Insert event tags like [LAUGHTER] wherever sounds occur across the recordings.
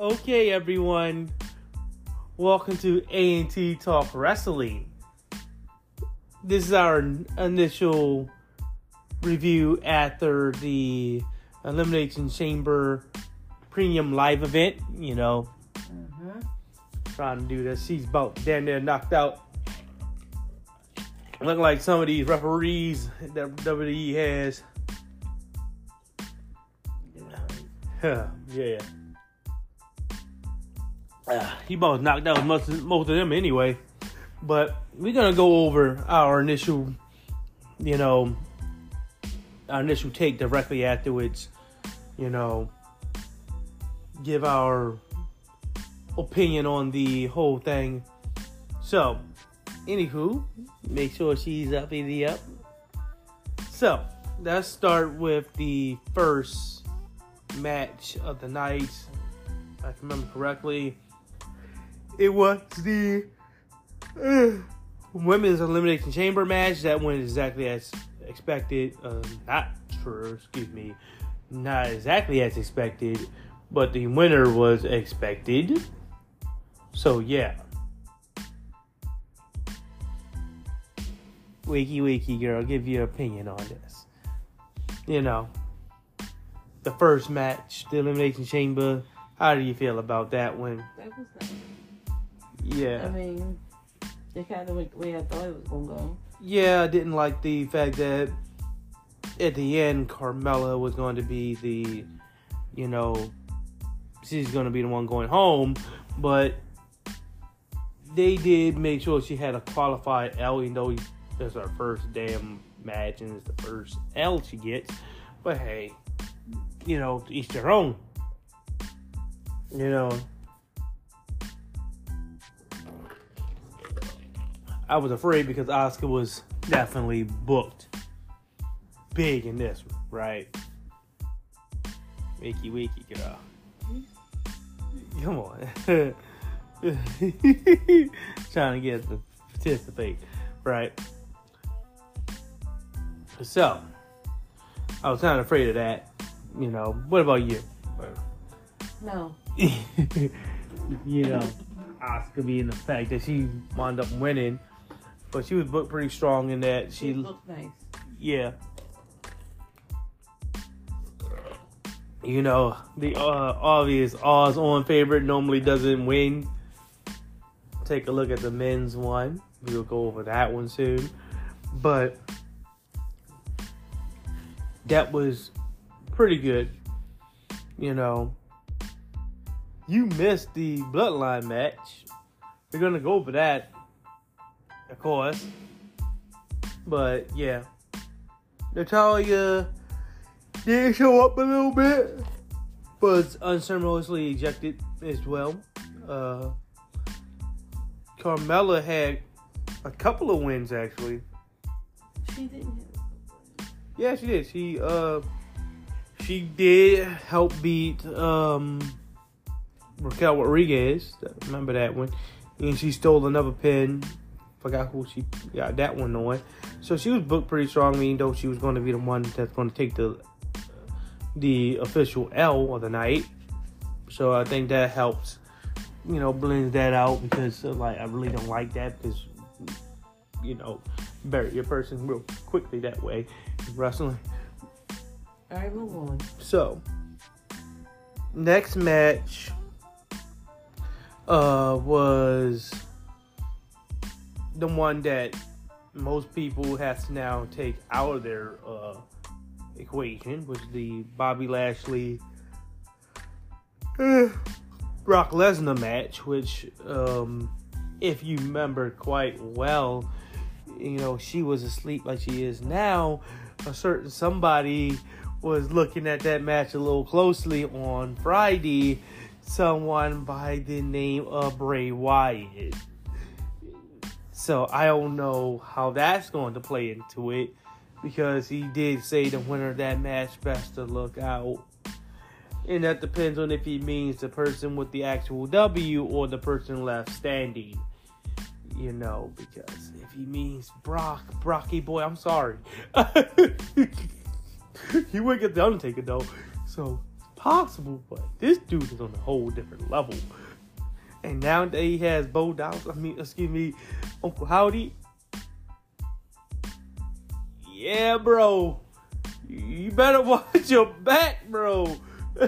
Okay, everyone. Welcome to A&T Talk Wrestling. This is our initial review after the Elimination Chamber Premium Live event. You know, Mm-hmm. trying to do this. She's about damn near knocked out. Look like some of these referees that WWE has. yeah. [LAUGHS] Uh, he about knocked out most most of them anyway. But we're gonna go over our initial, you know, our initial take directly afterwards. You know, give our opinion on the whole thing. So, anywho, make sure she's up in the up. So, let's start with the first match of the night. If I remember correctly. It was the uh, women's elimination chamber match that went exactly as expected. Uh, not true, excuse me, not exactly as expected, but the winner was expected. So yeah. Wakey wakey girl, give your opinion on this. You know, the first match, the Elimination Chamber. How do you feel about that one? That was nice. Yeah. I mean, it kind of went the way I thought it was gonna go. Yeah, I didn't like the fact that at the end Carmella was going to be the, you know, she's going to be the one going home, but they did make sure she had a qualified L, even though that's her first damn match and it's the first L she gets. But hey, you know, to each their own. You know. I was afraid because Asuka was definitely booked big in this right? Wakey wakey girl. Come on. [LAUGHS] Trying to get to participate, right? So, I was kind of afraid of that. You know, what about you? No, [LAUGHS] you know, Asuka being the fact that she wound up winning, but she was booked pretty strong in that she she, looked nice. yeah. You know, the uh, obvious odds on favorite normally doesn't win. Take a look at the men's one. We'll go over that one soon. But that was pretty good. You know, you missed the bloodline match. We're gonna go over that, of course. But yeah, Natalya did show up a little bit, but unceremoniously ejected as well. Uh, Carmella had a couple of wins actually. She didn't. Yeah, she did. She uh she did help beat um Raquel Rodriguez. Remember that one? And she stole another pin. Forgot who she got that one on. So she was booked pretty strongly, even though she was going to be the one that's going to take the the official L of the night. So I think that helps, you know, blends that out because uh, like I really don't like that because you know bury your person real quickly that way in wrestling. All right, move on. So, next match uh was the one that most people has to now take out of their uh equation was the Bobby Lashley uh, Brock Lesnar match, which um if you remember quite well, you know, she was asleep like she is now. A certain somebody was looking at that match a little closely on Friday. Someone by the name of Bray Wyatt. So I don't know how that's going to play into it because he did say the winner of that match best to look out. And that depends on if he means the person with the actual W or the person left standing. You know, because if he means Brock, Brocky boy, I'm sorry. [LAUGHS] he would get the Undertaker though. So possible, but this dude is on a whole different level. And now that he has Bo Dallas, I mean, excuse me, Uncle Howdy. Yeah, bro. You better [LAUGHS] watch your back, bro. [LAUGHS]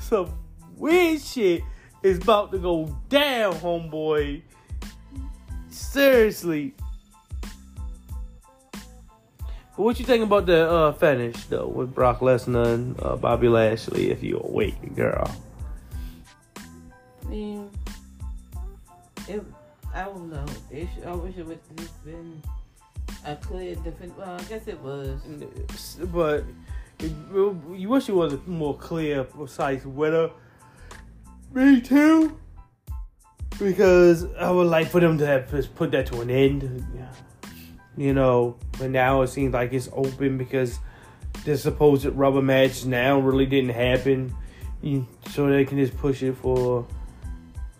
Some weird shit is about to go down, homeboy. Seriously. But what you think about the uh, finish though with Brock Lesnar and uh, Bobby Lashley? If you're awake, girl. I mean, it, I don't know. It should, I wish it would have just been a clear different. Well, I guess it was. But it, you wish it was a more clear, precise winner. Me too. Because I would like for them to have just put that to an end. You know, but now it seems like it's open because the supposed rubber match now really didn't happen. So they can just push it for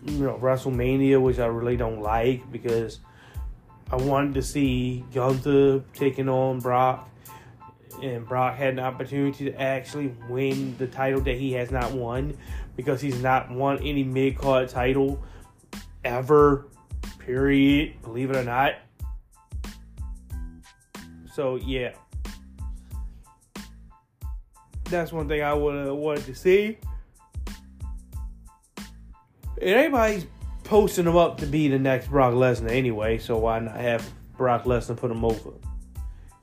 you know WrestleMania, which I really don't like because I wanted to see Gunther taking on Brock, and Brock had an opportunity to actually win the title that he has not won because he's not won any mid card title ever. Period. Believe it or not. So yeah, that's one thing I would wanted to see. Everybody's posting him up to be the next Brock Lesnar anyway, so why not have Brock Lesnar put him over?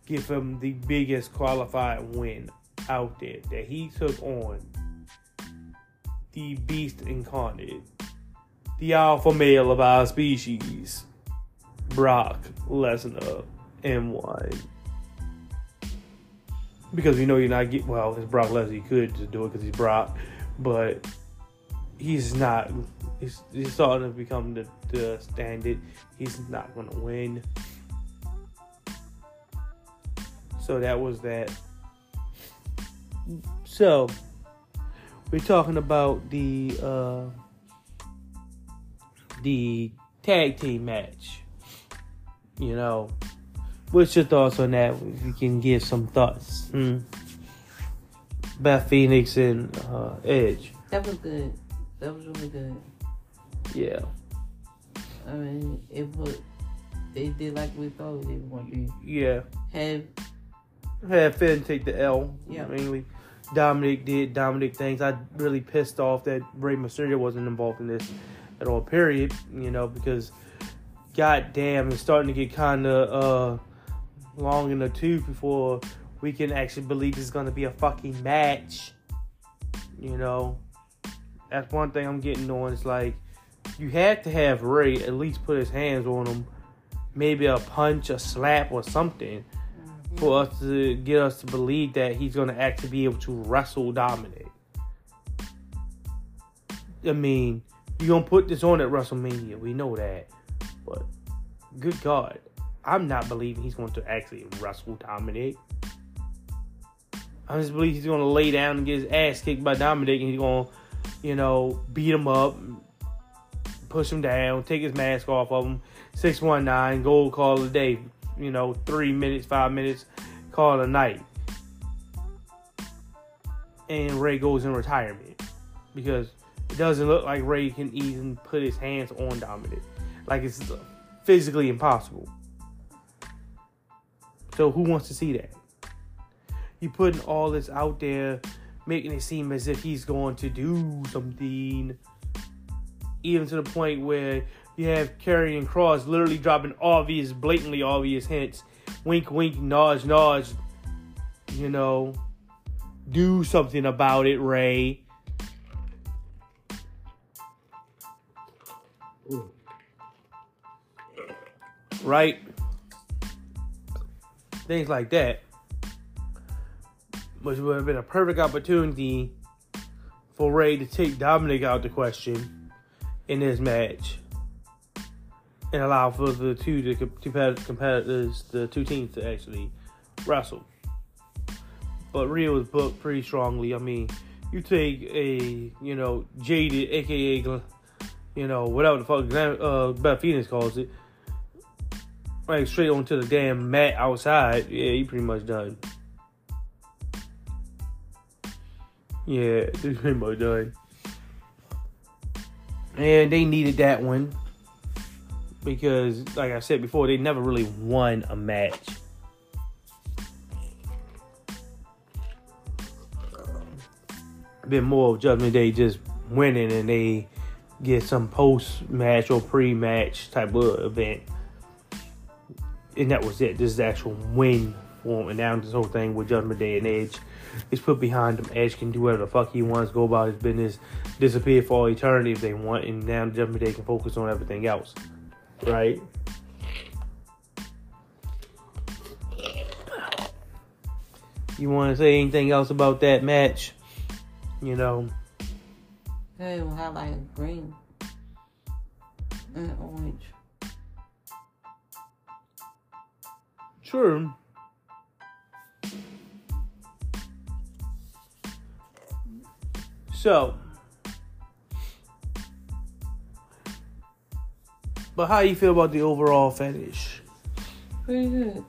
Give him the biggest qualified win out there that he took on the beast incarnate, the alpha male of our species, Brock Lesnar M1 because we know you're not get well. It's Brock Lesnar. He could just do it because he's Brock, but he's not. He's, he's starting to become the, the standard. He's not going to win. So that was that. So we're talking about the uh, the tag team match. You know, What's your thoughts on that? If you can give some thoughts. Hmm. Phoenix and uh, Edge. That was good. That was really good. Yeah. I mean, it would. They did like we thought they would to. Yeah. Have. Have Finn take the L. Yeah. Mainly. Dominik did Dominik things. I really pissed off that Rey Mysterio wasn't involved in this at all. Period. You know because, goddamn, it's starting to get kind of. uh long in the tooth before we can actually believe it's going to be a fucking match. You know, that's one thing I'm getting on. It's like you have to have Rey at least put his hands on him, maybe a punch, a slap, or something, mm-hmm. for us to get us to believe that he's going to actually be able to wrestle Dominik. I mean, you're gonna put this on at WrestleMania. We know that, but good God, I'm not believing he's going to actually wrestle Dominik. I just believe he's going to lay down and get his ass kicked by Dominik, and he's going to, you know, beat him up, push him down, take his mask off of him. Six one nine, gold call a day. You know, three minutes, five minutes, call it a night. And Rey goes in retirement because it doesn't look like Rey can even put his hands on Dominik. Like it's physically impossible. So who wants to see that? You putting all this out there, making it seem as if he's going to do something. Even to the point where you have Karrion Cross literally dropping obvious, blatantly obvious hints. Wink, wink, nudge, nudge. You know, do something about it, Rey. Right? things like that, which would have been a perfect opportunity for Rey to take Dominik out the question in this match and allow for the two the competitors, the two teams to actually wrestle. But Rhea was booked pretty strongly. I mean, you take a you know jaded, aka you know whatever the fuck uh, Beth Phoenix calls it, like straight onto the damn mat outside, yeah, you pretty much done. Yeah, [LAUGHS] they're pretty much done. And they needed that one because, like I said before, they never really won a match. Been more of Judgment Day just winning and they get some post match or pre match type of event. And that was it. This is the actual win for him. And now this whole thing with Judgment Day and Edge is put behind him. Edge can do whatever the fuck he wants, go about his business, disappear for all eternity if they want, and now Judgment Day can focus on everything else. Right? You want to say anything else about that match? You know, They will highlight green and orange. True. So, but how you feel about the overall? Pretty good.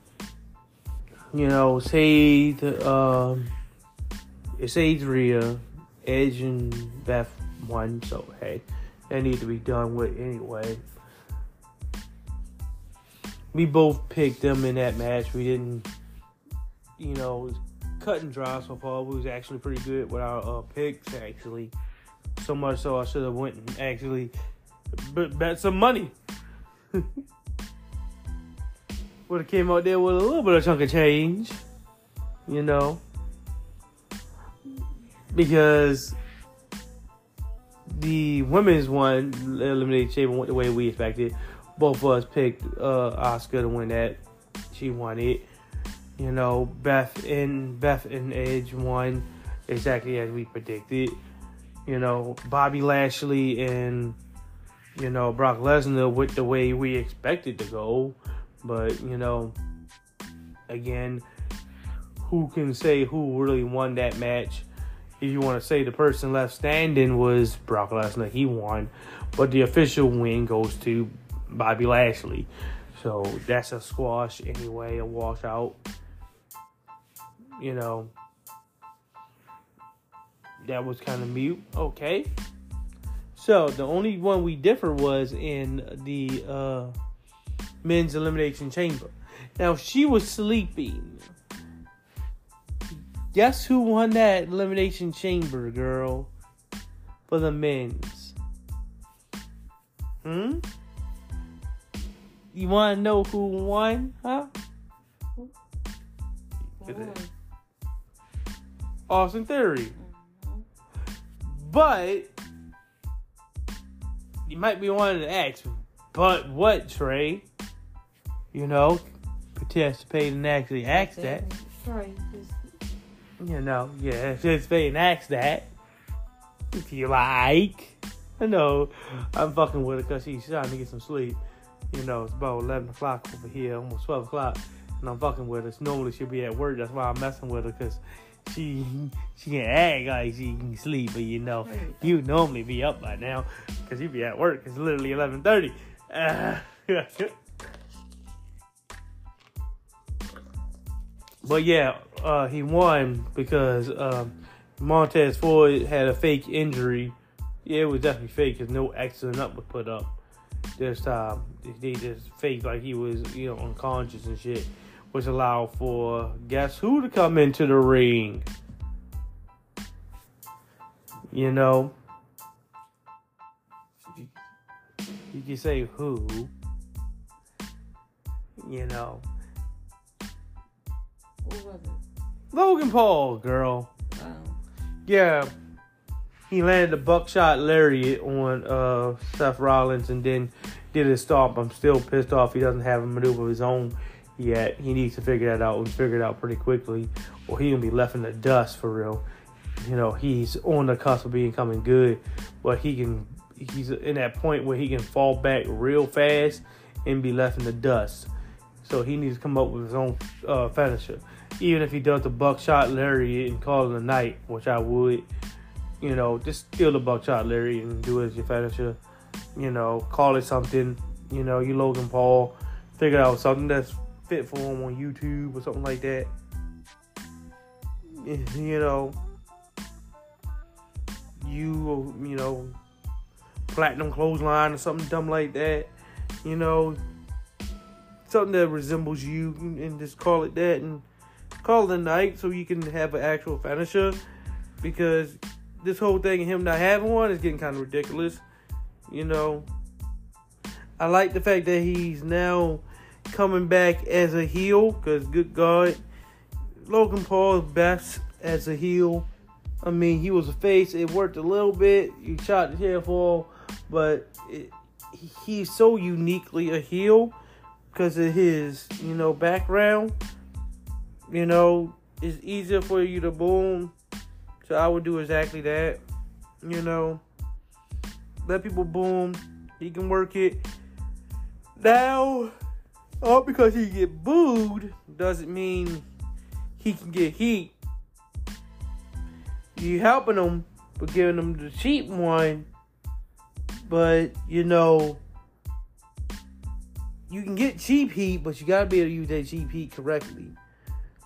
You know, say the um, it's Adria, Edge and Beth won, so hey, they need to be done with anyway. We both picked them in that match. We didn't, you know, cut and dry so far. We was actually pretty good with our uh, picks, actually. So much so I should have went and actually bet some money. [LAUGHS] Would have came out there with a little bit of chunk of change, you know, because the women's one eliminated Chamber went the way we expected. Both of us picked uh, Asuka to win that. She won it. You know, Beth and Beth and Edge won exactly as we predicted. You know, Bobby Lashley and you know Brock Lesnar went the way we expected to go. But you know, again, who can say who really won that match? If you want to say the person left standing was Brock Lesnar, he won, but the official win goes to Bobby Lashley. So that's a squash anyway, a washout. You know, that was kind of mute. Okay. So the only one we differ was in the uh, men's elimination chamber. Now she was sleeping. Guess who won that elimination chamber, girl? For the men's. Hmm? You want to know who won, huh? Austin Theory. Mm-hmm. But you might be wanting to ask, but what, Trey? You know, participate and actually ask that. Sorry, You know, yeah, participate and ask that. If you like. I know I'm fucking with her because she's trying to get some sleep. You know, it's about 11 o'clock over here, almost 12 o'clock. And I'm fucking with her. Normally she'll be at work. That's why I'm messing with her because she she can act like she can sleep. But you know, you normally be up by now because you'd be at work. It's literally 11.30. Uh, [LAUGHS] but yeah, uh, he won because um, Montez Ford had a fake injury. Yeah, it was definitely fake because no accident up was put up. This time, they just faked like he was, you know, unconscious and shit, which allowed for guess who to come into the ring. You know, you, can say who. You know, who was it? Logan Paul, girl. Yeah, he landed a buckshot lariat on uh, Seth Rollins and then did his stomp. I'm still pissed off he doesn't have a maneuver of his own yet. He needs to figure that out and figure it out pretty quickly, or he gonna be left in the dust for real. You know, he's on the cusp of becoming good, but he can. He's in that point where he can fall back real fast and be left in the dust. So he needs to come up with his own uh, finisher. Even if he does the buckshot lariat and call it a night, which I would, you know, just steal the buckshot lariat and do it as your finisher. You know, call it something. You know, you Logan Paul, figure out something that's fit for him on YouTube or something like that. You know, you, you know, platinum clothesline or something dumb like that. You know, something that resembles you, and just call it that, and call it a night so you can have an actual finisher. Because this whole thing of him not having one is getting kind of ridiculous. You know, I like the fact that he's now coming back as a heel. Because good God, Logan Paul is best as a heel. I mean, he was a face. It worked a little bit. You shot the hair fall, but it, he's so uniquely a heel because of his, you know, background. You know, it's easier for you to boom. So I would do exactly that. You know, let people boom. He can work it. Now, all because he get booed doesn't mean he can get heat. You helping him but giving him the cheap one, but you know you can get cheap heat, but you gotta be able to use that cheap heat correctly.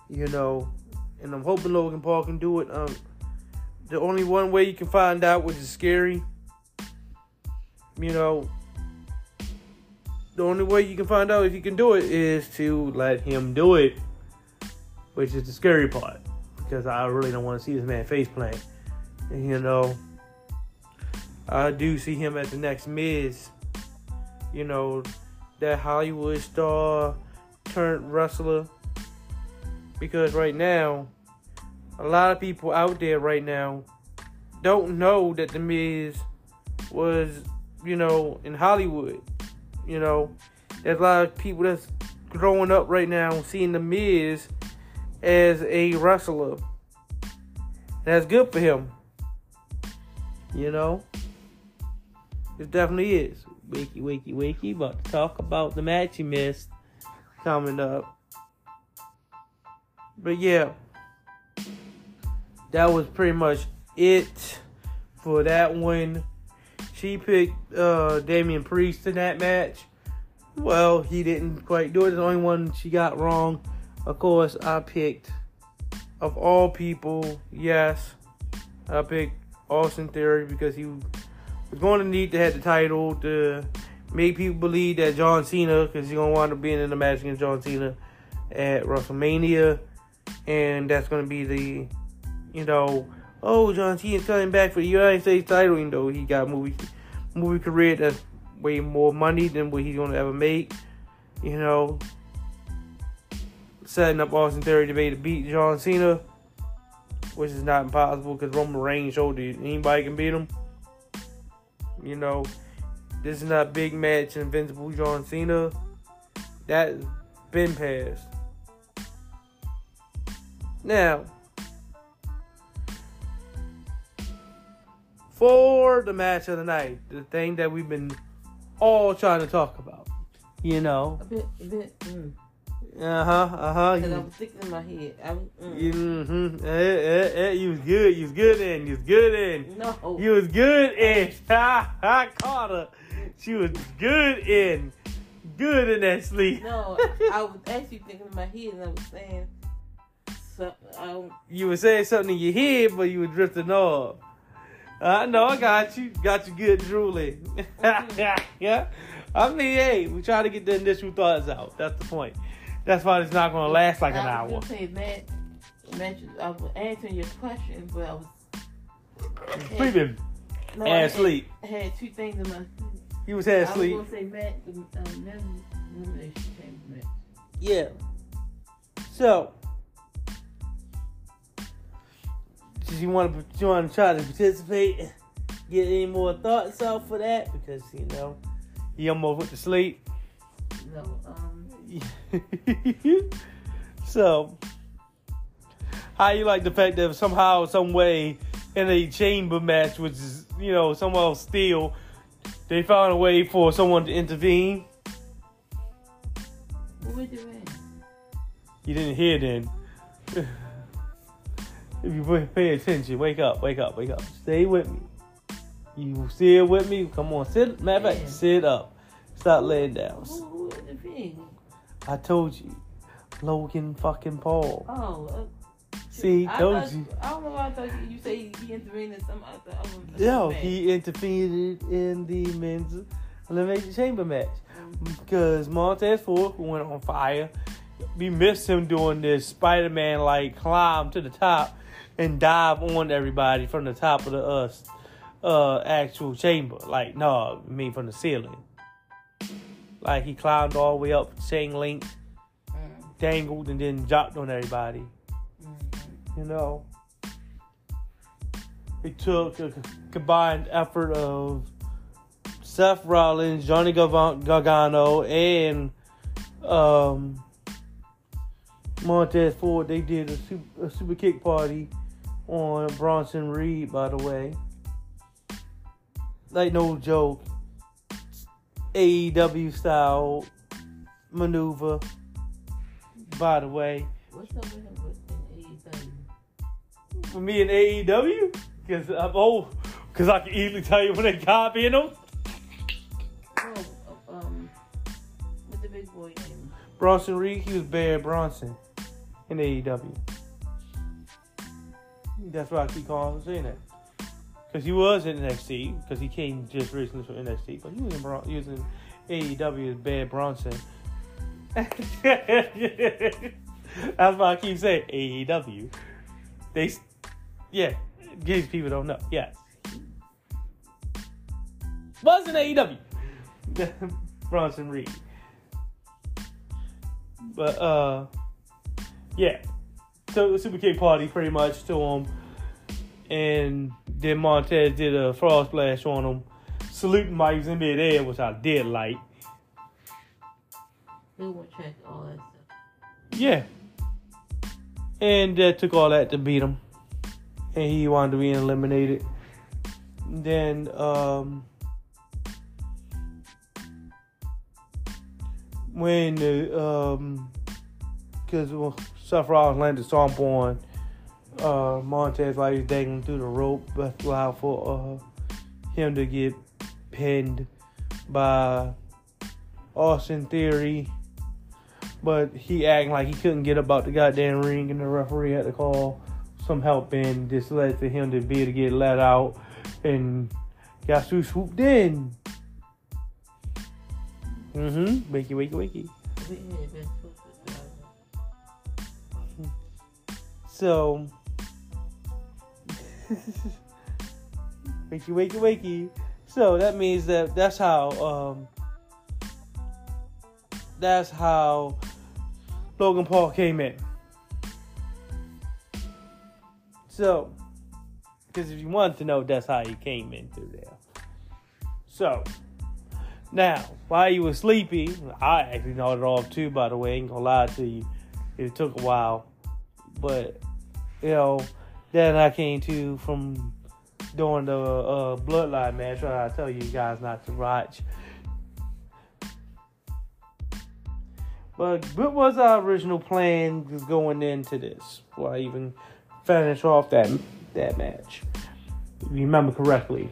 You know, and I'm hoping Logan Paul can do it. Um, the only one way you can find out, which is scary. You know, the only way you can find out if you can do it is to let him do it, which is the scary part. Because I really don't want to see this man face plant. And, you know, I do see him as the next Miz. You know, that Hollywood star turned wrestler. Because right now, a lot of people out there right now don't know that The Miz was, you know, in Hollywood. You know, there's a lot of people that's growing up right now seeing The Miz as a wrestler. That's good for him. You know? It definitely is. Wakey, wakey, wakey. About to talk about the match he missed coming up. But yeah, that was pretty much it for that one. She picked uh, Damian Priest in that match. Well, he didn't quite do it. The only one she got wrong. Of course, I picked, of all people, yes, I picked Austin Theory because he was going to need to have the title to make people believe that John Cena, because he's going to wind up being in the match against John Cena at WrestleMania. And that's going to be the, you know, oh, John Cena's coming back for the United States title, even though he got movie, movie career that's way more money than what he's going to ever make. You know, setting up Austin Theory to be to beat John Cena, which is not impossible because Roman Reigns showed you anybody can beat him. You know, this is not big match, Invincible John Cena. That's been passed. Now, for the match of the night, the thing that we've been all trying to talk about, you know. A bit, a bit. Mm. Uh huh. Uh huh. Cause I was thinking in my head. I was, mm. Mm-hmm. eh, eh, eh, you was good. You was good in. You was good in. No. You was good in. Ha ha. Caught her. She was good in. Good in that sleep. No, I was actually thinking in my head, and I was saying, so, um, You were saying something in your head, but you were drifting off. I know. I got you. Got you good drooling. [LAUGHS] yeah. I mean, hey, we try to get the initial thoughts out. That's the point. That's why it's not going to last like an I hour. was gonna say, Matt, Matt, I was answering your question, but I was. Sleeping. No, I had- sleep. I had two things in my. He was half I asleep. was gonna say Matt, the um, elimination chamber. Yeah. So, you want to you want to try to participate? Get any more thoughts out for that? Because you know, you almost went to sleep. No, um, [LAUGHS] so, how you like the fact that somehow, some way, in a chamber match, which is you know somehow still, they found a way for someone to intervene. what was it, man? You didn't hear then. If you pay- attention, wake up, wake up, wake up. Stay with me. You still with me? Come on, sit. Matter of Yeah. fact, sit up. Stop laying down. Who, who the thing? I told you, Logan fucking Paul. Oh, uh, See, I, told thought, you. I don't know why I thought you, you say he, intervened in some other. other Yo, match. he intervened in the men's elimination chamber match because Montez Ford went on fire. We missed him doing this Spider-Man like climb to the top and dive on everybody from the top of the uh, uh actual chamber. Like no, I mean from the ceiling. Like he climbed all the way up chain link, Mm, dangled, and then dropped on everybody. mm, You know, it took a combined effort of Seth Rollins, Johnny Gargano, and um, Montez Ford. They did a super, a super kick party on Bronson Reed, by the way. Like no joke, AEW style maneuver. By the way, What's up with him with in AEW? for me in AEW because I'm old. Because I can easily tell you when they copying them. Oh, um, what's the big boy name? Bronson Reed, he was Bear Bronson in AEW. That's why I keep calling him saying that. Because he was in NXT, because he came just recently from NXT, but he was in, Bron- he was in AEW as Bear Bronson. [LAUGHS] That's why I keep saying AEW. They, yeah, case people don't know, yes. Was in AEW. [LAUGHS] Bronson Reed. But uh yeah. So Super Kick Party pretty much to him. And then Montez did a frog splash on him, saluting Mike's in midair, which I did like. They won't check all that stuff. Yeah. And that took all that to beat him. And he wanted to be eliminated. Then um when the um because well, Seth Rollins landed stomp on uh Montez while he's dangling through the rope, but allowed for uh him to get pinned by Austin Theory but he acting like he couldn't get up out the goddamn ring, and the referee had to call some help in. This led to him to be to get let out, and who swooped in? Mm-hmm. Wakey, wakey, wakey. So, wakey, wakey, wakey. So that means that that's how um, that's how Logan Paul came in. So, because if you want to know, that's how he came in through there. So, now while you were sleepy, I actually nodded off too. By the way, ain't gonna lie to you, it took a while, but you know, then I came to from doing the uh, bloodline match. Where I tell you guys not to watch. But what was our original plan going into this? Before I even finish off that that match, if you remember correctly.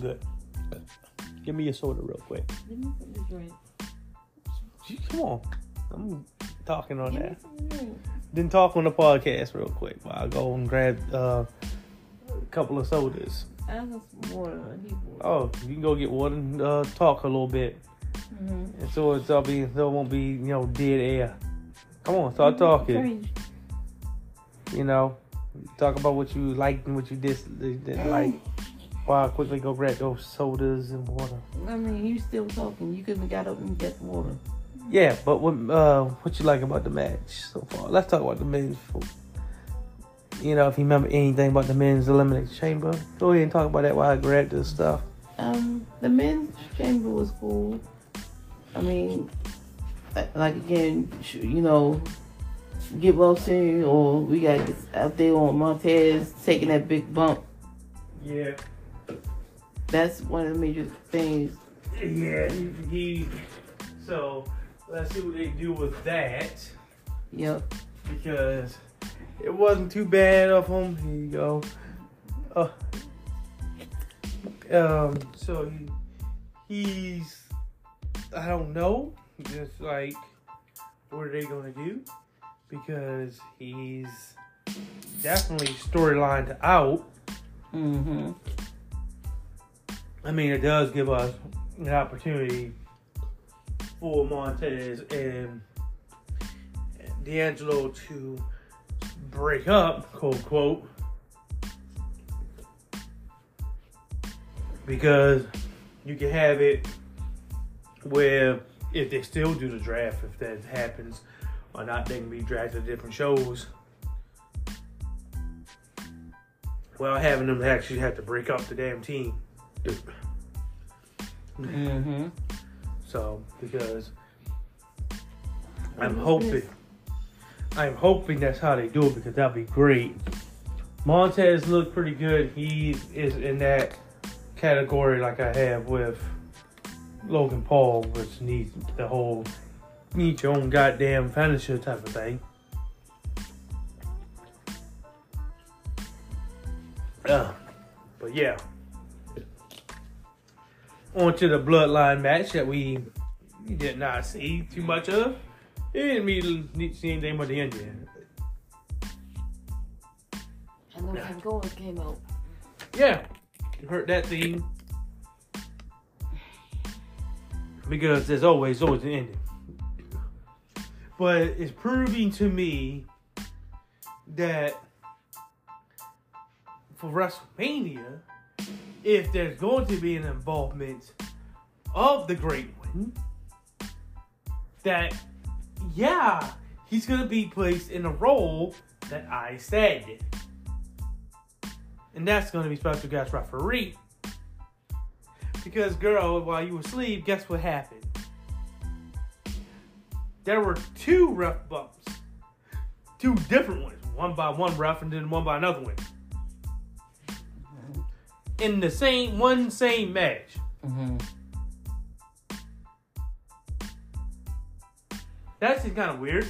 Good. Give me your soda real quick. Give me some to drink. Come on, I'm talking on that. Then talk on the podcast real quick while I go and grab uh, a couple of sodas. I some water. Water. Oh, you can go get water and uh, talk a little bit. Mm-hmm. And so it's all be so it won't be, you know, dead air. Come on, start talking. You know, talk about what you liked and what you dis- didn't [CLEARS THROAT] like. While I quickly go grab those sodas and water. I mean, you still talking. You couldn't have got up and get water. Yeah, but what uh, what you like about the match so far? Let's talk about the men's. You know, if you remember anything about the men's elimination chamber, go ahead and talk about that while I grab this stuff. Um, the men's chamber was cool. I mean, like- like again, you know, get well soon, or we got out there on Montez taking that big bump. Yeah, That's one of the major things. yeah. He, he so let's see what they do with that Yep. because it wasn't too bad of him. Here you go. Uh, um, so he, he's I don't know just like, what are they gonna do? Because he's definitely storylined out. Mm-hmm. I mean, it does give us an opportunity for Montez and D'Angelo to break up, quote quote, because you can have it where if they still do the draft, if that happens or not, they can be drafted to different shows. Well, having them actually have to break up the damn team. Mm-hmm. So because I'm hoping, I'm hoping that's how they do it because that'd be great. Montez looked pretty good. He is in that category like I have with Logan Paul, which needs the whole need your own goddamn finisher type of thing. Uh, but yeah. On to the bloodline match that we did not see too much of. It didn't really see anything but the ending. And then Fangola came out. Yeah, you heard that theme. Because there's always always an ending. But it's proving to me that for WrestleMania, if there's going to be an involvement of the Great One, hmm? that yeah, he's gonna be placed in a role that I said. And that's going to be special guest referee. Because, girl, while you were asleep, guess what happened? There were two ref bumps, two different ones, one by one ref and then one by another one, in the same one same match. Mm-hmm. That's just kind of weird.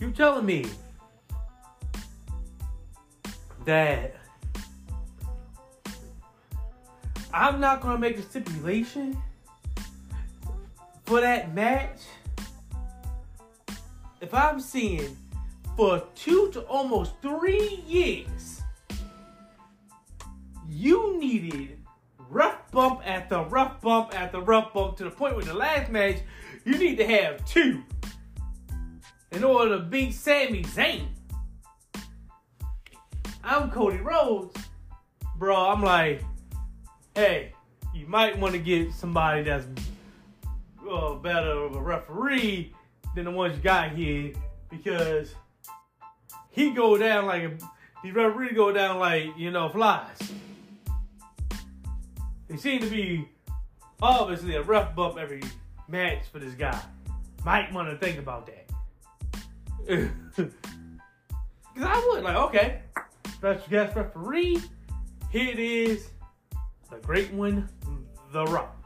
You telling me that I'm not gonna make a stipulation for that match if I'm seeing for two to almost three years you needed ref bump after ref bump after ref bump to the point where the last match you need to have two in order to beat Sami Zayn. I'm Cody Rhodes, bro. I'm like, hey, you might want to get somebody that's uh, better of a referee than the ones you got here because he go down like a, the referee go down like you know flies. They seem to be obviously a ref bump every match for this guy. Might want to think about that. [LAUGHS] Because I would, like, okay, special guest referee, here it is, the great one, The Rock.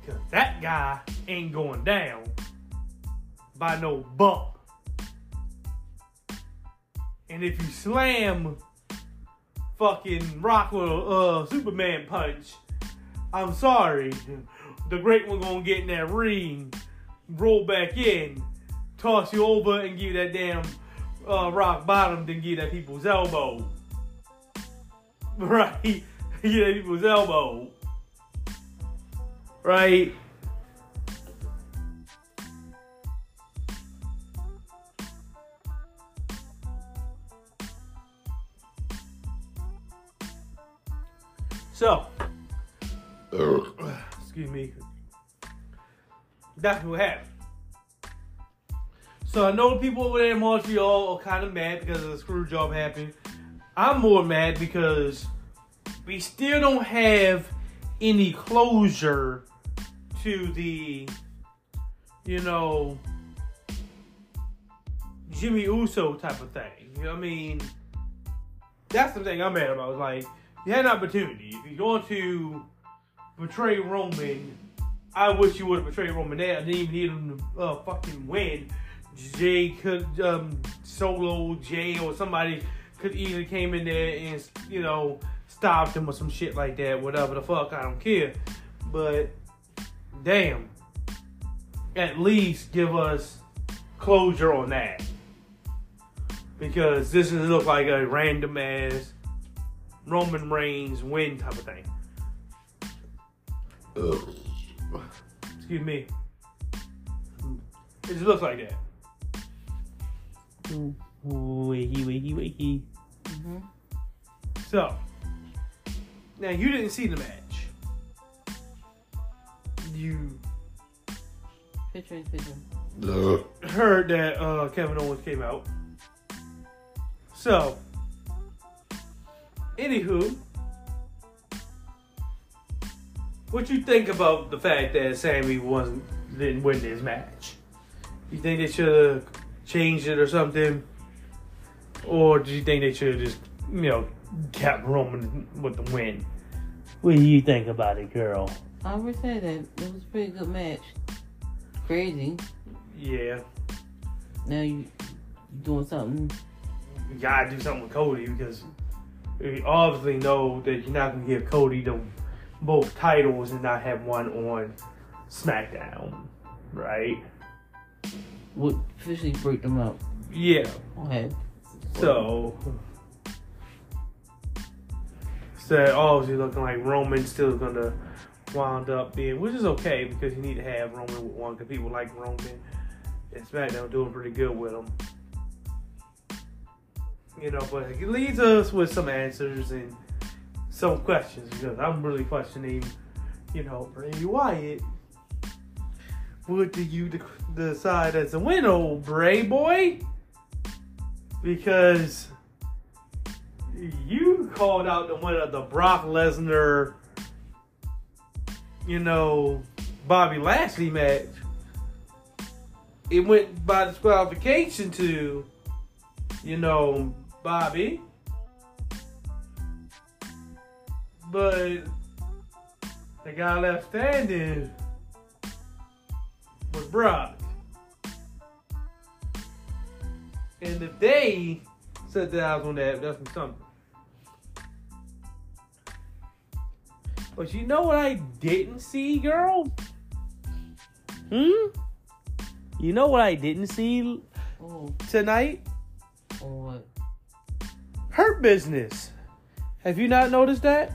Because that guy ain't going down by no bump. And if you slam fucking Rockwell uh, Superman punch, I'm sorry, the great one gonna get in that ring, roll back in, toss you over and give you that damn uh, rock bottom, then give [LAUGHS] [LAUGHS] that people's elbow. Right? give that people's elbow. Right? So, excuse me. That's what happened. So I know people over there in Montreal are kind of mad because of the screw job happened. I'm more mad because we still don't have any closure to the, you know, Jimmy Uso type of thing. You know I mean? That's the thing I'm mad about. Like, you had an opportunity. If you're going to betray Roman, I wish you would have betrayed Roman there. I didn't even need him to uh, fucking win. Jay could um, solo Jay or somebody could easily came in there and you know stopped him or some shit like that. Whatever the fuck, I don't care. But damn, at least give us closure on that because this is look like a random ass Roman Reigns win type of thing. Excuse me. It just looks like that. Wakey, wakey, wakey. So, now you didn't see the match. You Picture in picture. heard that uh, Kevin Owens came out. So, anywho, what you think about the fact that Sami wasn't didn't win this match? You think they should have changed it or something, or do you think they should have just you know kept Roman with the win? What do you think about it, girl? I would say that it was a pretty good match. Crazy. Yeah, Now you you doing something. you gotta do something with Cody because you obviously know that you're not gonna give Cody the both titles and not have one on SmackDown, right? Would officially break them up. Yeah. Okay. So, so obviously looking like Roman's still gonna wound up being, which is okay because you need to have Roman with one because people like Roman. And SmackDown doing pretty good with him. You know, but it leaves us with some answers and some questions because I'm really questioning, you know, Bray Wyatt. What do you de- decide as a win, old Bray boy? Because you called out the winner of the Brock Lesnar, you know, Bobby Lashley match. It went by disqualification to, you know, Bobby. But the guy left standing was Brock. And if they set their eyes on that, that's something. But you know what I didn't see, girl? Hmm? You know what I didn't see Oh, tonight? oh what? Hurt business. Have you not noticed that?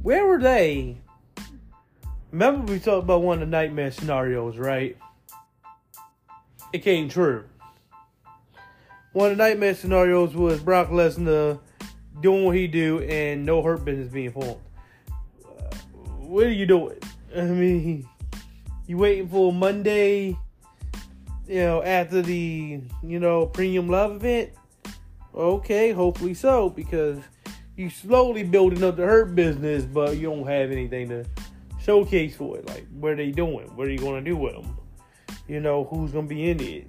Where were they? Remember we talked about one of the nightmare scenarios, right? It came true. One of the nightmare scenarios was Brock Lesnar doing what he do and no hurt business being formed. Uh, what are you doing? [LAUGHS] I mean, you waiting for Monday, you know, after the, you know, premium love event? Okay, hopefully so, because you slowly building up the hurt business, but you don't have anything to showcase for it. Like, what are they doing? What are you going to do with them? You know, who's going to be in it?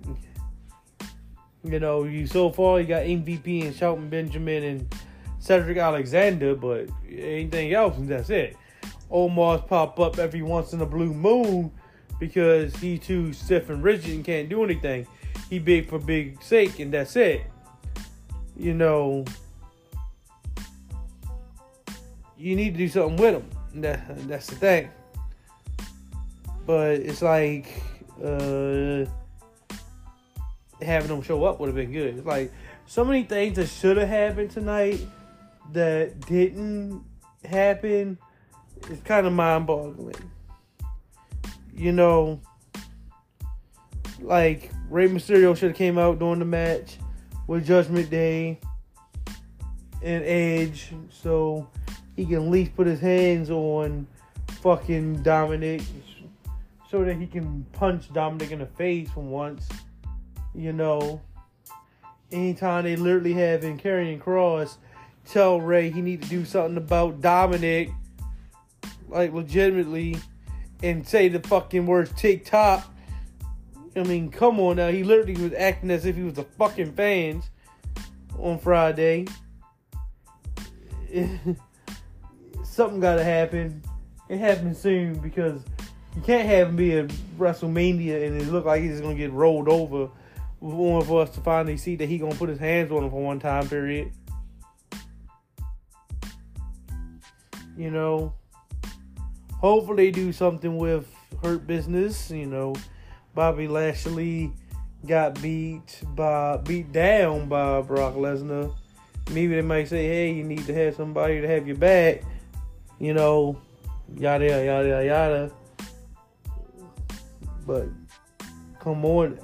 You know, you so far you got MVP and Shelton Benjamin and Cedric Alexander, but anything else, and that's it. Omar's pop up every once in a blue moon because he too stiff and rigid and can't do anything. He big for big sake, and that's it. You know, you need to do something with them. That, that's the thing. But it's like uh, having them show up would have been good. It's like so many things that should have happened tonight that didn't happen. It's kind of mind boggling. You know, like Rey Mysterio should have came out during the match with Judgment Day and Edge, so he can at least put his hands on fucking Dominik, so that he can punch Dominik in the face for once. You know, anytime they literally have in Karrion Kross tell Rey he need to do something about Dominik, like legitimately, and say the fucking words TikTok. I mean, come on now. He literally was acting as if he was the fucking fans on Friday. [LAUGHS] Something gotta happen. It happens soon because you can't have him be at WrestleMania and it look like he's gonna get rolled over want for us to finally see that he gonna put his hands on him for one time period. You know, hopefully do something with Hurt Business. You know, Bobby Lashley got beat by beat down by Brock Lesnar. Maybe they might say, "Hey, you need to have somebody to have your back." You know, yada yada yada yada. But come on.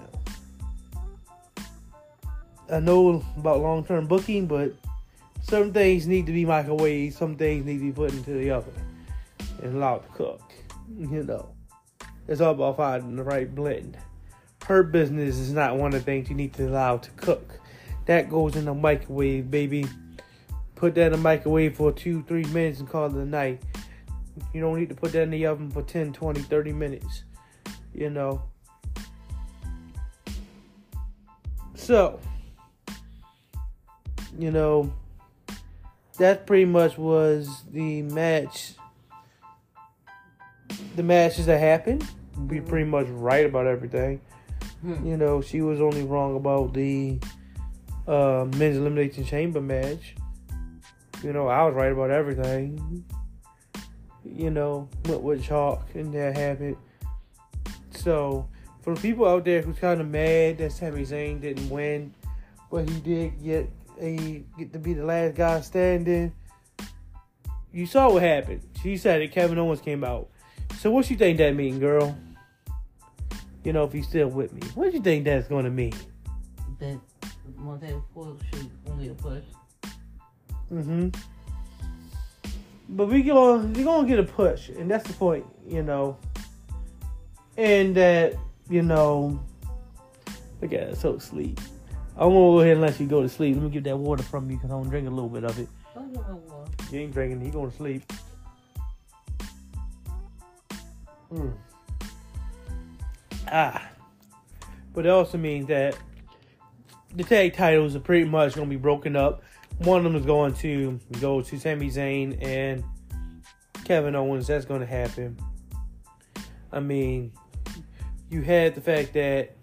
I know about long term booking, but certain things need to be microwaved, some things need to be put into the oven and allowed to cook. You know, it's all about finding the right blend. Hurt Business is not one of the things you need to allow to cook. That goes in the microwave, baby. Put that in the microwave for two, three minutes and call it a night. You don't need to put that in the oven for 10, 20, 30 minutes. You know. So, you know, that pretty much was the match. The matches that happened. We pretty much right about everything. Hmm. You know, she was only wrong about the uh, men's elimination chamber match. You know, I was right about everything. You know, went with chalk and that happened. So, for the people out there who's kind of mad that Sami Zayn didn't win, but he did get a get to be the last guy standing. You saw what happened. She said it. Kevin Owens came out. So what you think that mean, girl? You know, if he's still with me, what do you think that's going to mean? That Montez Ford should only a push. Mm-hmm. But we gonna we gonna get a push, and that's the point, you know. And that you know, look at it, so sleep. I'm gonna go ahead and let you go to sleep. Let me get that water from you because I'm gonna drink a little bit of it. Don't give no more. You ain't drinking. He going to sleep. Mm. Ah, but it also means that the tag titles are pretty much going to be broken up. One of them is going to go to Sami Zayn and Kevin Owens. That's going to happen. I mean, you had the fact that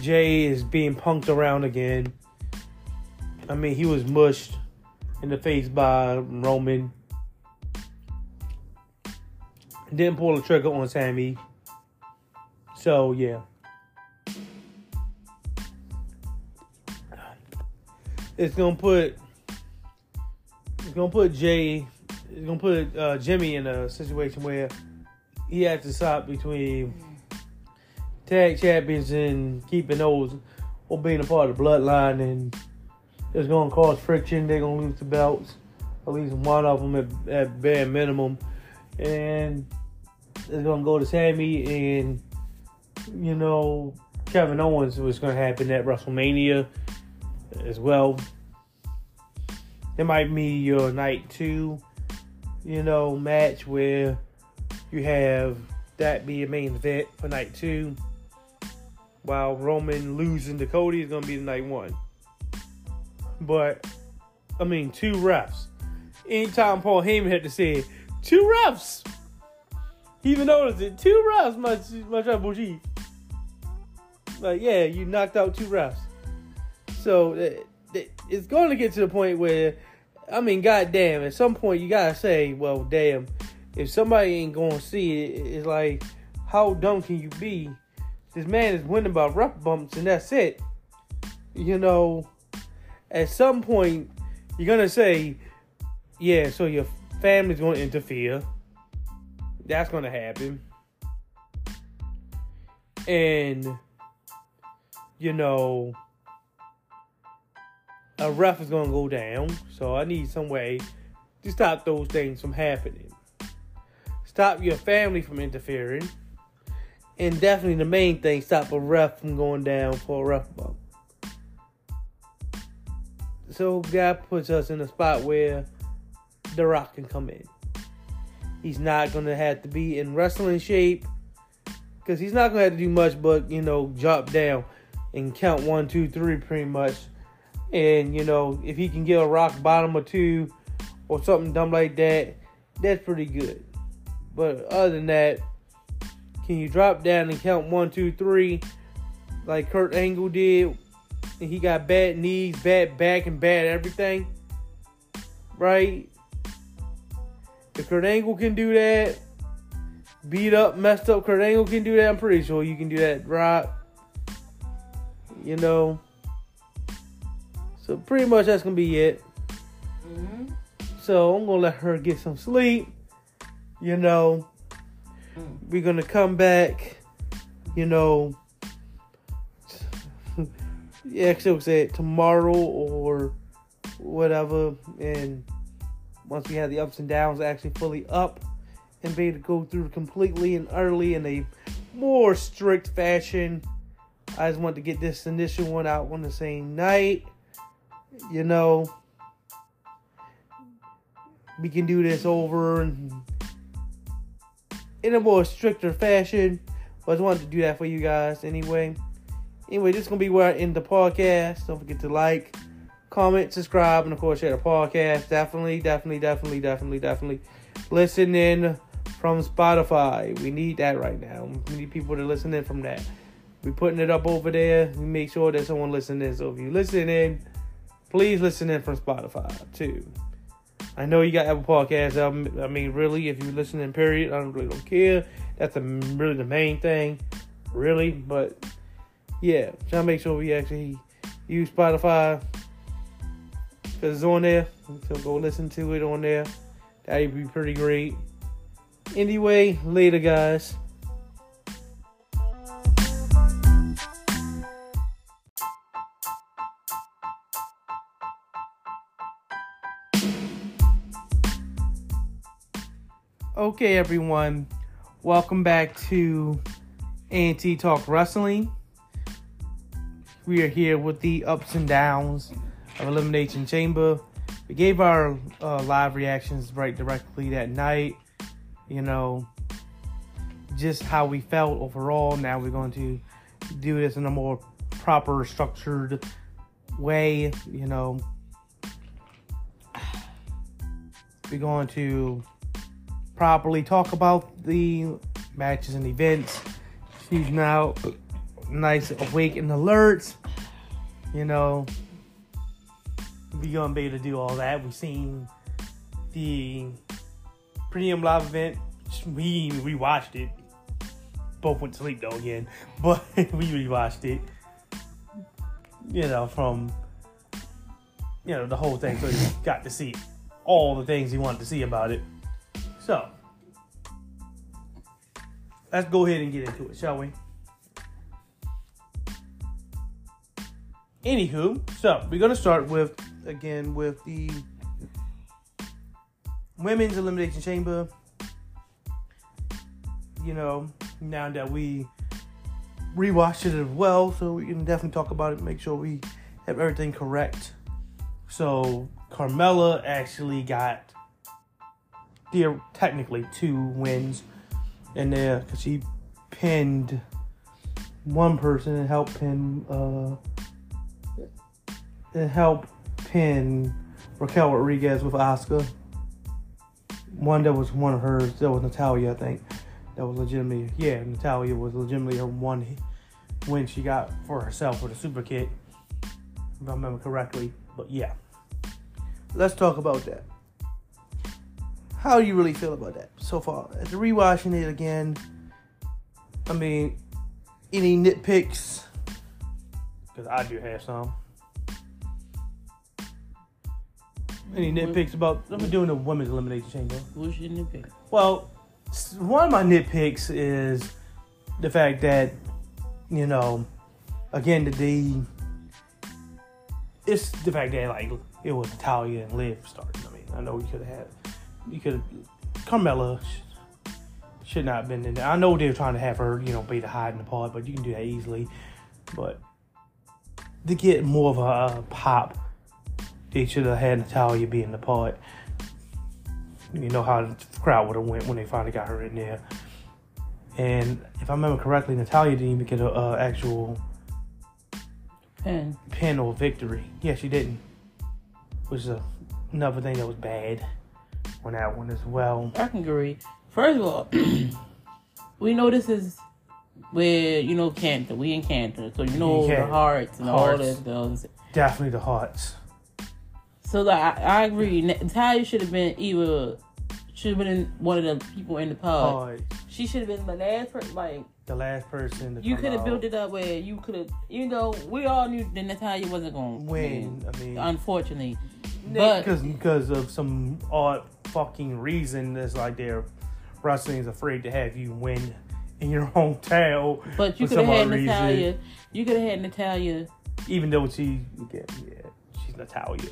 Jay is being punked around again. I mean, he was mushed in the face by Roman. Didn't pull the trigger on Sami. So yeah. It's gonna put it's gonna put Jay it's gonna put uh, Jimmy in a situation where he has to stop between tag champions and keeping those or being a part of the bloodline and it's to cause friction. They're to lose the belts, at least one of them at, at bare minimum. And it's to go to Sami and, you know, Kevin Owens was going to happen at WrestleMania as well. It might be your night two, you know, match where you have that be a main event for night two. While Roman losing to Cody is going to be the night one. But I mean, two refs. Anytime Paul Heyman had to say two refs, even noticed it. Two refs, my my tribal chief. Like, yeah, you knocked out two refs. So it, it, it's going to get to the point where, I mean, goddamn, at some point you gotta say, well, damn, if somebody ain't to see it, it's like, how dumb can you be? This man is winning by ref bumps, and that's it. You know at some point you're gonna say, yeah, so your family's gonna interfere. That's gonna happen. And you know a ref is gonna go down. So I need some way to stop those things from happening. Stop your family from interfering. And definitely the main thing, stop a ref from going down for a ref bump. So God puts us in a spot where The Rock can come in. He's not gonna have to be in wrestling shape because he's not gonna have to do much but you know drop down and count one, two, three, pretty much. And you know if he can get a rock bottom or two or something dumb like that, that's pretty good. But other than that, can you drop down and count one, two, three? like Kurt Angle did, and he got bad knees, bad back, and bad everything, right? If Kurt Angle can do that, beat up, messed up Kurt Angle can do that, I'm pretty sure you can do that, right? You know. So pretty much that's gonna be it. Mm-hmm. So I'm gonna let her get some sleep. You know, Mm. we're gonna come back. You know, [LAUGHS] yeah, so said tomorrow or whatever, and once we had the ups and downs actually fully up and be able to go through completely and utterly in a more strict fashion. I just want to get this initial one out on the same night. You know, we can do this over in a more stricter fashion. But I just wanted to do that for you guys anyway. Anyway, this is gonna be where I end the podcast. Don't forget to like, comment, subscribe, and of course share the podcast. Definitely, definitely, definitely, definitely, definitely listen in from Spotify. We need that right now. We need people to listen in from that. We're putting it up over there. We make sure that someone listening. So if you listen in, please listen in from Spotify too. I know you got Apple Podcasts. I mean, really, if you listen in, period, I don't really don't care. That's really the main thing, really. But yeah, trying to make sure we actually use Spotify because it's on there. So go listen to it on there. That'd be pretty great. Anyway, later, guys. Okay, everyone. Welcome back to A&T Talk Wrestling. We are here with the ups and downs of Elimination Chamber. We gave our uh, live reactions right directly that night. You know, just how we felt overall. Now we're going to do this in a more proper, structured way. You know, we're going to properly talk about the matches and events. She's now nice, awake, and alert. You know, we gonna be able to do all that. We've seen the premium live event. We we watched it. Both went to sleep though again, [LAUGHS] but we rewatched it. You know, from you know the whole thing, so you got to see all the things you wanted to see about it. So, let's go ahead and get into it, shall we? Anywho, so we're gonna start with again with the women's elimination chamber. You know, now that we rewatched it as well, so we can definitely talk about it. Make sure we have everything correct. So Carmella actually got there technically two wins in there because she pinned one person and helped pin uh and help pin Raquel Rodriguez with Asuka. One that was one of hers, that was Natalya, I think. That was legitimately yeah, Natalya was legitimately her one win she got for herself with the superkick. If I remember correctly. But yeah. Let's talk about that. How do you really feel about that so far? After rewatching it again, I mean, any nitpicks? Because I do have some. Any nitpicks about? I'm doing the women's elimination chamber. What's your nitpick? Well, one of my nitpicks is the fact that, you know, again, the, the it's the fact that like it was Natalya and Liv starting. I mean, I know we could have had, you could have, Carmella sh- should not have been in there. I know they were trying to have her, you know, be the hide in the pod, but you can do that easily. But to get more of a uh, pop, they should have had Natalya be in the pod. You know how the crowd would have went when they finally got her in there. And if I remember correctly, Natalya didn't even get an uh, actual Pen. pin or victory. Yeah, she didn't. Which is a, another thing that was bad on that one as well. I can agree. First of all, [CLEARS THROAT] we know this is where you know Canada, we in Canada, so you know the hearts and Hearts. all that stuff. Definitely the hearts. So like, I, I agree. Natalya should have been either should have been one of the people in the pod. Hearts. She should have been the last person. Like The last person to you could have built it up where you could have, even though we all knew that Natalya wasn't going to win. I mean, unfortunately. But because because of some odd fucking reason that's like their wrestling is afraid to have you win in your [LAUGHS] hometown. but you could have had reason. Natalya. You could have had Natalya even though she yeah, yeah she's Natalya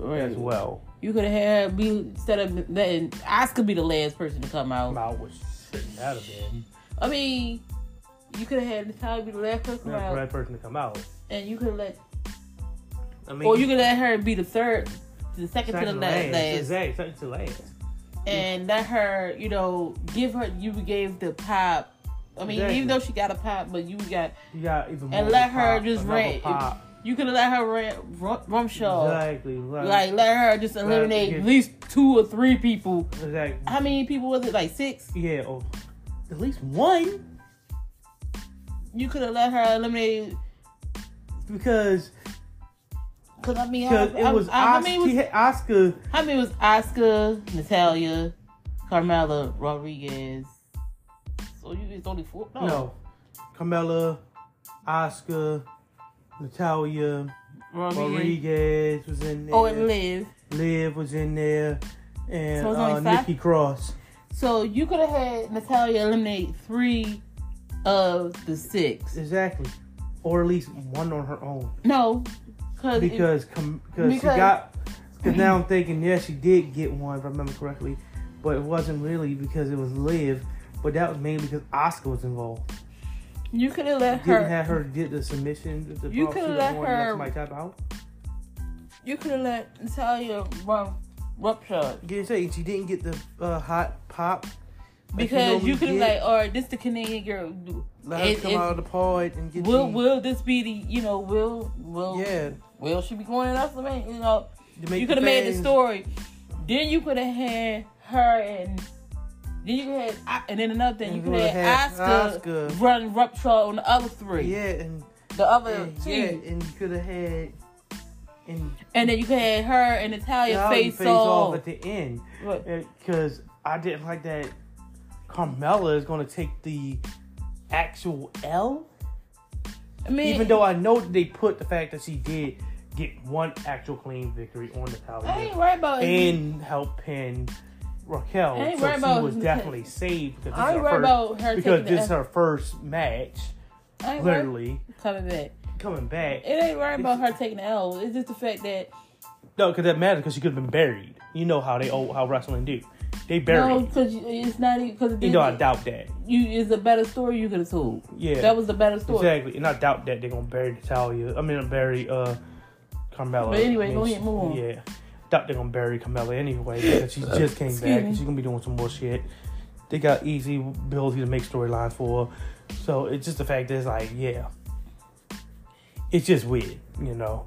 as well. You could have had be instead of letting Asuka be the last person to come out. Mouth was shouldn't that have been I mean, you could have had Natalya be the last person to come not the out, person to come out. and you could have let, I mean, or you could let her be the third, the second, second to the last, last, exactly, second to last. and let her, you know, give her. You gave the pop. I mean, Exactly. even though she got a pop, but you got You got even more and let her just rant. You could have let her run, rum, Rumshaw. Exactly, right. Like let her just eliminate get- at least two or three people. exactly. How many people was it? Like six. Yeah, or at least one You could have let her eliminate because Cause I mean, because I, it I, was I, many was had Asuka. how many was Asuka, Natalya, Carmella, Rodriguez? So you it's only four. No, No, Carmella, Asuka, Natalya, Rodriguez. Rodriguez was in there. Oh, and Liv. Liv was in there, and So uh. Nikki Cross. So you could have had Natalya eliminate three of the six. Exactly, or at least one on her own No, cause it- because com- cause she got. Because now I'm [LAUGHS] thinking, yeah, she did get one if I remember correctly, but it wasn't really because it was Liv, but that was mainly because Asuka was involved. You could have let her. Didn't have her did the submission. The You coulda the let her- tap out. You could have let Natalya run rupture Yeah, say she didn't get the uh, hot pop like because you could have get. like, all right, this the Canadian girl. let her it- come it- out of the pod and get Will the, will this be the you know will will yeah. will she be going in after me? You know you could have made the story. Then you could have had her and then you could have and then another thing you And could had Asuka, Asuka. run rupture on the other three, Yeah, and, the other and two, yeah, and you could have had and and then you could have her and Natalya you face, off. at the end because uh, I didn't like that. Carmella is going to take the actual L, I mean, even though I know that they put the fact that she did get one actual clean victory on Natalya. I ain't worried about it. and help pin Raquel. So she was definitely saved because this, is her, first, her because this is her first match, literally coming back. coming back. It ain't worried about her taking the L. It's just the fact that No, because that matters because she could have been buried. You know how they oh, how wrestling do. They bury. no, because it's not even because you know, I doubt that. you is a better story you could have told. Yeah, That was the better story. exactly. And I doubt that they're gonna bury Natalya. I mean, bury uh Carmella. But anyway, I mean, go ahead, move on. Yeah, doubt they're gonna bury Carmella anyway [LAUGHS] because she just came Excuse back me. and she's gonna be doing some more shit. They got easy ability to make storylines for her. So it's just the fact that it's like, yeah, it's just weird, you know.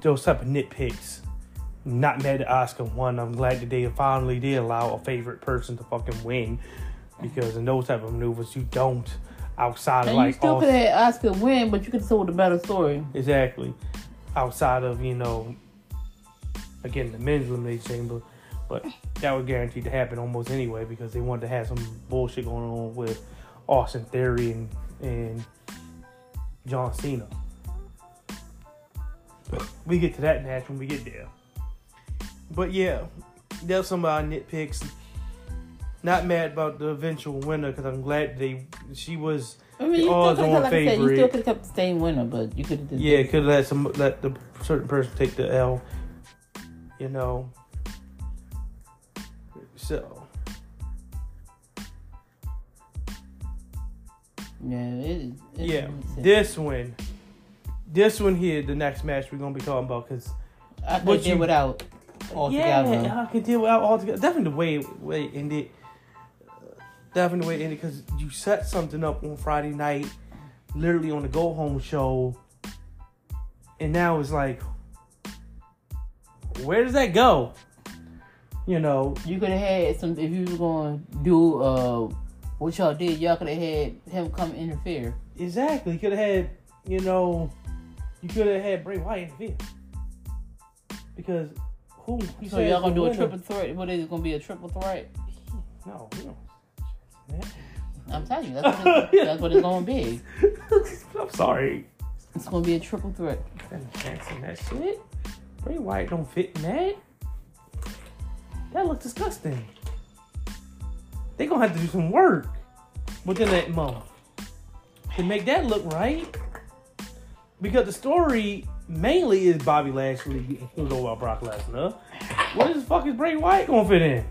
Those type of nitpicks. Not mad at Asuka won. I'm glad that they finally did allow a favorite person to fucking win. Because in those type of maneuvers, you don't outside of And like you still could have Asuka win, but you could have told a better story. Exactly. Outside of, you know, again, the men's elimination chamber. But that was guaranteed to happen almost anyway because they wanted to have some bullshit going on with Austin Theory and, and John Cena. But we get to that match when we get there. But yeah, that's some of our nitpicks. Not mad about the eventual winner because I'm glad they she was I mean, you still could like I said, you still could have kept the same winner, but you could have. Yeah, could have let some let the certain person take the L. You know. So Yeah, it is. it yeah, is- this one, this one here, the next match we're gonna be talking about because I could did you- without altogether. yeah, I could deal with all together. Definitely the way way it ended. Definitely the way it ended because you set something up on Friday night, literally on the go home show, and now it's like, where does that go? You know, You could have had some if you were going to do uh What y'all did, y'all could have had him come interfere. Exactly. You could have had, you know, you could have had Bray Wyatt interfere. Because who? He So y'all gonna do a winner- triple threat? What is it gonna be a triple threat? No, we don't. I'm telling you, that's what, it's, that's what it's gonna be. [LAUGHS] I'm sorry. It's gonna be a triple threat. Dancing that shit. Bray Wyatt don't fit in that. That looks disgusting. They gonna have to do some work within that month to make that look right. Because the story mainly is Bobby Lashley getting over by Brock Lesnar. What the fuck is Bray Wyatt gonna fit in?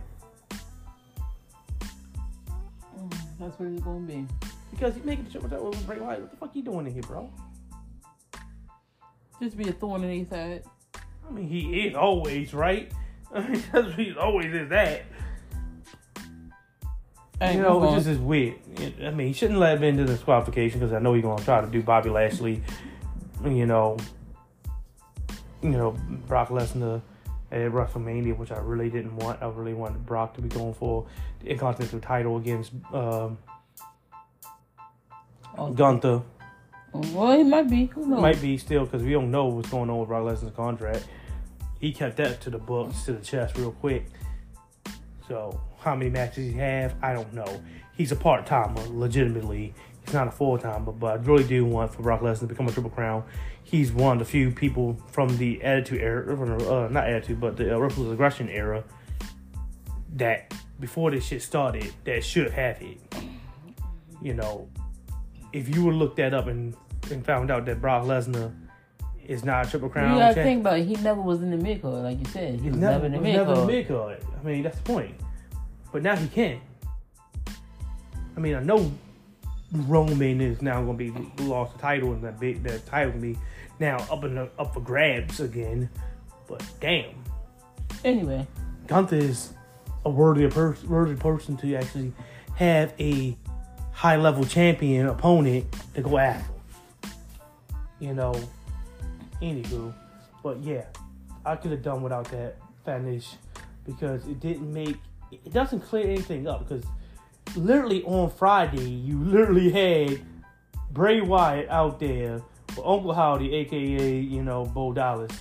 Mm, that's what it's gonna be. Because you making the shit with that with Bray Wyatt. What the fuck you doing in here, bro? Just be a thorn in his side. I mean, he is always right. [LAUGHS] I mean, that's he always is that. Hey, you know, move it just is weird. I mean, he shouldn't let him into the disqualification because I know he's gonna try to do Bobby Lashley. You know, you know Brock Lesnar at WrestleMania, which I really didn't want. I really wanted Brock to be going for the Intercontinental title against um, Oh. Gunther. Well, he might be. Who knows? Might be still because we don't know what's going on with Brock Lesnar's contract. He kept that to the books, to the chest, real quick. So how many matches he have, I don't know. He's a part timer, legitimately. He's not a full timer, but I really do want for Brock Lesnar to become a Triple Crown. He's one of the few people from the Attitude era, from the, uh, not Attitude, but the uh, Ruthless Aggression era that before this shit started, that should have it. You know, if you would look that up and, and found out that Brock Lesnar is not a Triple Crown You gotta think about it. He never was in the mid card, like you said. He was never, never in the was mid never in the card. mid card. I mean, that's the point. But now he can. I mean, I know Roman is now going to be lost the title, and that big that title can be now up in the, up for grabs again. But damn, Anyway, Gunther is a worthy worthy person to actually have a high level champion opponent to go after. You know, anywho, but yeah, I could have done without that finish because it didn't make it doesn't clear anything up because literally on Friday you literally had Bray Wyatt out there with Uncle Howdy, aka you know Bo Dallas,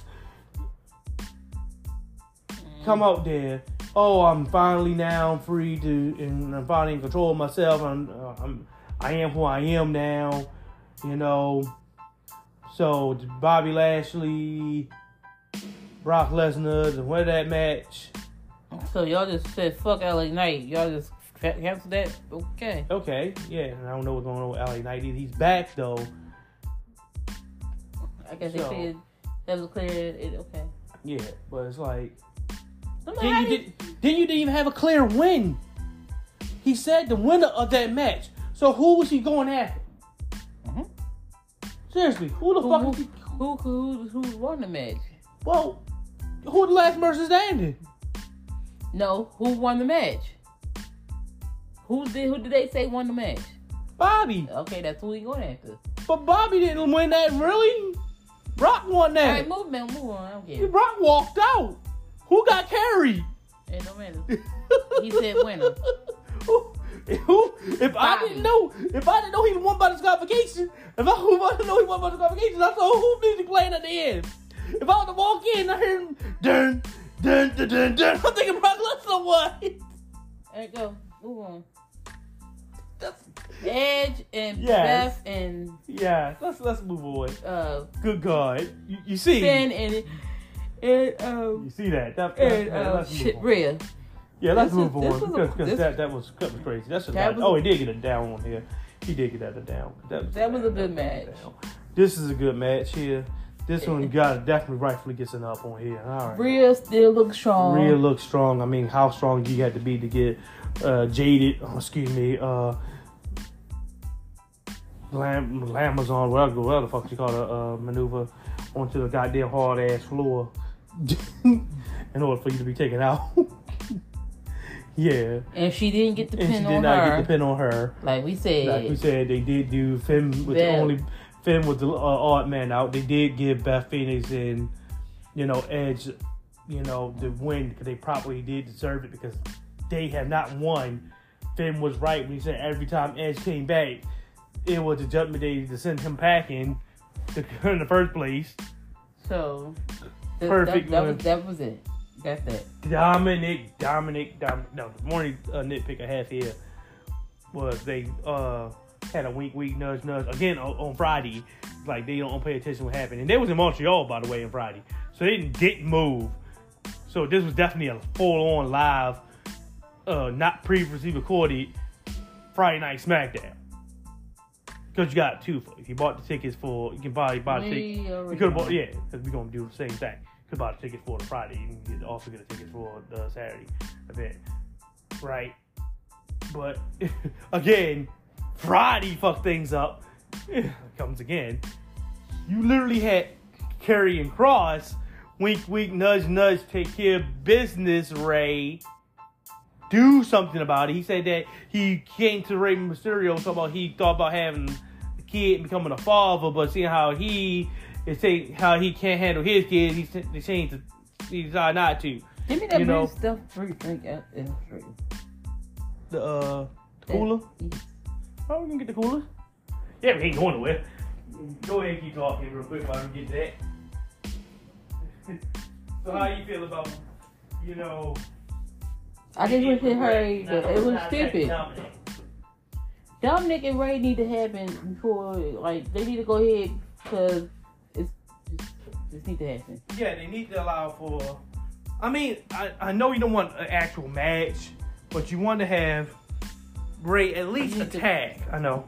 come out there. Oh, I'm finally now free to, and I'm finally in control of myself. I'm, uh, I'm, I am who I am now. You know. So Bobby Lashley, Brock Lesnar, and win that match. so y'all just said fuck LA Knight. Y'all just ca- canceled that. Okay. Okay, yeah, and I don't know what's going on with LA Knight. He's back though. I guess So- they said that was clear. It, okay. Yeah, but it's like Somebody then you had did then you didn't even have a clear win. He said the winner of that match. So who was he going after? Mhm. Seriously, who the Who, fuck? who, is he? who, who, who won the match? Well, who the last person standing? No, who won the match? Who did? Who did they say won the match? Bobby. Okay, that's who he going after. But Bobby didn't win that really. Brock won that. right, move, man, move on. I don't care. Brock walked out. Who got carried? Ain't no matter. He said winner. Who- who- if I didn't know, if I didn't know he won by disqualification, if I, [LAUGHS] if I didn't know he won by disqualification, I saw who music playing at the end. If I was to walk in, I hear him dun dun dun dun dun. I'm thinking Brock Lesnar won. There you go. Move on. That's, Edge and Yes. Beth and yeah, let's let's move on. uh Good God, you, you see, Finn and and um you see that? that, that and uh, let's shit. Rhea. Yeah, let's This move was- on because, because that that was that was crazy. That's just That oh, he did get a down on here. He did get that a down. That, That was a good match. This is a good match here. This one got definitely rightfully gets an up on here. All right. Rhea still looks strong. Rhea looks strong. I mean, how strong do you have to be to get uh, jaded? Oh, excuse me. Uh, Lam- Lamazon, whatever, whatever the fuck you call it, uh, maneuver onto the goddamn hard ass floor [LAUGHS] in order for you to be taken out. [LAUGHS] yeah. And she didn't get the And she pin did on not her. get the pin on her. Like we said. Like we said, they did do Finn with the only Finn with the uh, odd man out. They did give Beth Phoenix and you know Edge, you know the win because they probably did deserve it because they have not won Finn was right when he said every time Edge came back, it was a judgment day to send him packing to, [LAUGHS] in the first place. So Perfect That, that was that was it. Got that. Dominik, Dominik, Dominik. No, the morning uh, nitpick I have here was they uh had a wink, wink, nudge, nudge again on, on Friday. Like they don't pay attention to what happened, and they was in Montreal by the way on Friday, so they didn't, didn't move. So this was definitely a full on live, uh, not previously recorded Friday Night SmackDown. Because you got two. If you bought the tickets for, you can buy buy the We already could have bought, yeah, because we're gonna do the same thing. Could buy the tickets for the Friday. You can also get a ticket for the Saturday event, right? But [LAUGHS] again, Friday fucked things up. [SIGHS] Comes again. You literally had Karrion Kross, wink, wink, nudge, nudge, take care of business. Rey, do something about it. He said that he came to Rey Mysterio talking about he thought about having a kid and becoming a father, but seeing how he is saying how he can't handle his kids, he's saying to he decided not to. Give me that you know- blue stuff free drink out in the street. The uh cooler. Oh, we can get the cooler. Yeah, we ain't going nowhere. Go ahead and keep talking real quick while we get that. [LAUGHS] so how you feel about you know I just wish it hurried, but it was stupid. Dominik. Dominik and Rey need to happen before, like, they need to go ahead because just need to happen. Yeah, they need to allow for. I mean, I, I know you don't want an actual match, but you want to have Rey at least need to- attack. I know.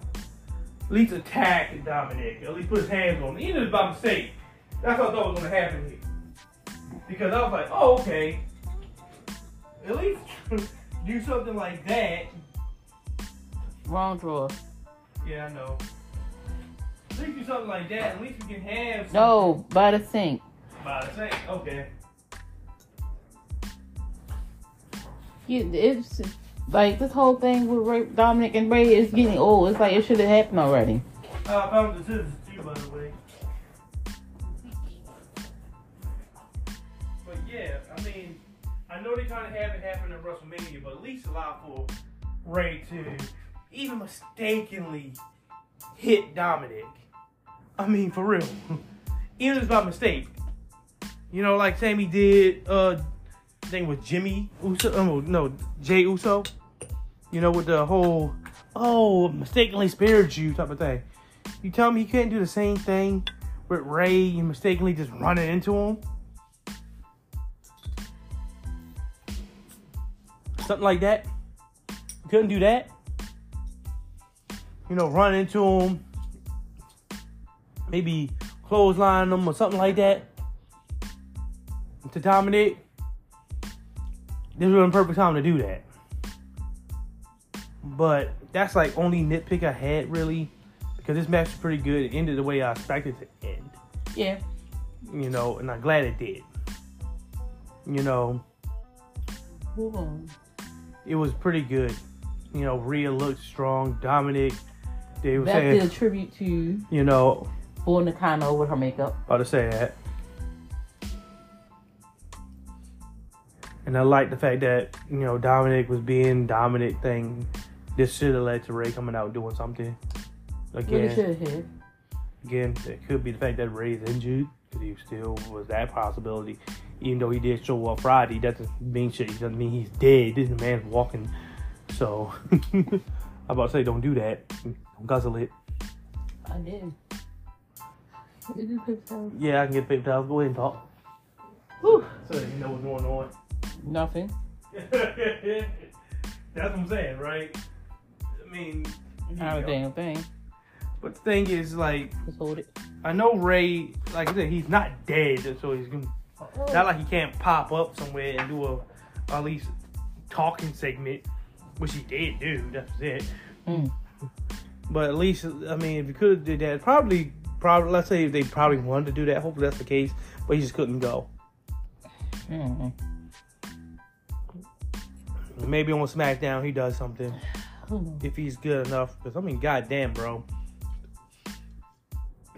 At least attack Dominik. At least put his hands on him. Even if by mistake. That's what I thought was going to happen here. Because I was like, oh, okay. At least [LAUGHS] do something like that. Wrong drawer. Yeah, I know. At least do something like that. At least we can have. No, by the sink. By the same. Okay. Yeah, it's like this whole thing with Rey, Dominik and Rey is getting old. It's like it should have happened already. Uh, I found the scissors too, by the way. But yeah, I mean, I know they kind of have it happen at WrestleMania, but at least allow for Rey to even mistakenly hit Dominik. I mean, for real. [LAUGHS] even if it's by mistake. You know, like Sami did, uh, I think with Jimmy Uso, oh, no, Jay Uso. You know, with the whole, oh, mistakenly spared you type of thing. You tell me he couldn't do the same thing with Rey and mistakenly just running into him? Something like that? You couldn't do that? You know, run into him, maybe clothesline them or something like that to Dominik. This was the perfect time to do that. But that's like only nitpick I had really because this match was pretty good. It ended the way I expected it to end. Yeah. You know, and I'm glad it did. You know, it was pretty good. You know, Rhea looked strong. Dominik, they were That saying, did a tribute to you know, Bull Nakano with her makeup. about to say that. And I like the fact that, you know, Dominik was being Dominik thing. This should have led to Rey coming out doing something. Really Again, should have. again, it could be the fact that Rey's injured. He still was that possibility. Even though he did show up Friday, doesn't mean shit. He doesn't mean he's dead. This man's walking. So, [LAUGHS] I'm about to say, don't do that. Don't guzzle it. I did. Did you pick that? Yeah, I can get paper towels. Go ahead and talk. Whew. So that you know what's going on. Nothing. [LAUGHS] That's what I'm saying, right? I mean, Not a damn thing. but the thing is, like, Just hold it. I know Rey, like I said, he's not dead, so he's gonna, not like he can't pop up somewhere and do a at least talking segment, which he did do. That's it. Mm. But at least, I mean, if you could have did that, probably, probably, let's say they probably wanted to do that. Hopefully that's the case, but he just couldn't go. Mm. Maybe on SmackDown he does something. [SIGHS] If he's good enough. Because I mean, goddamn, bro,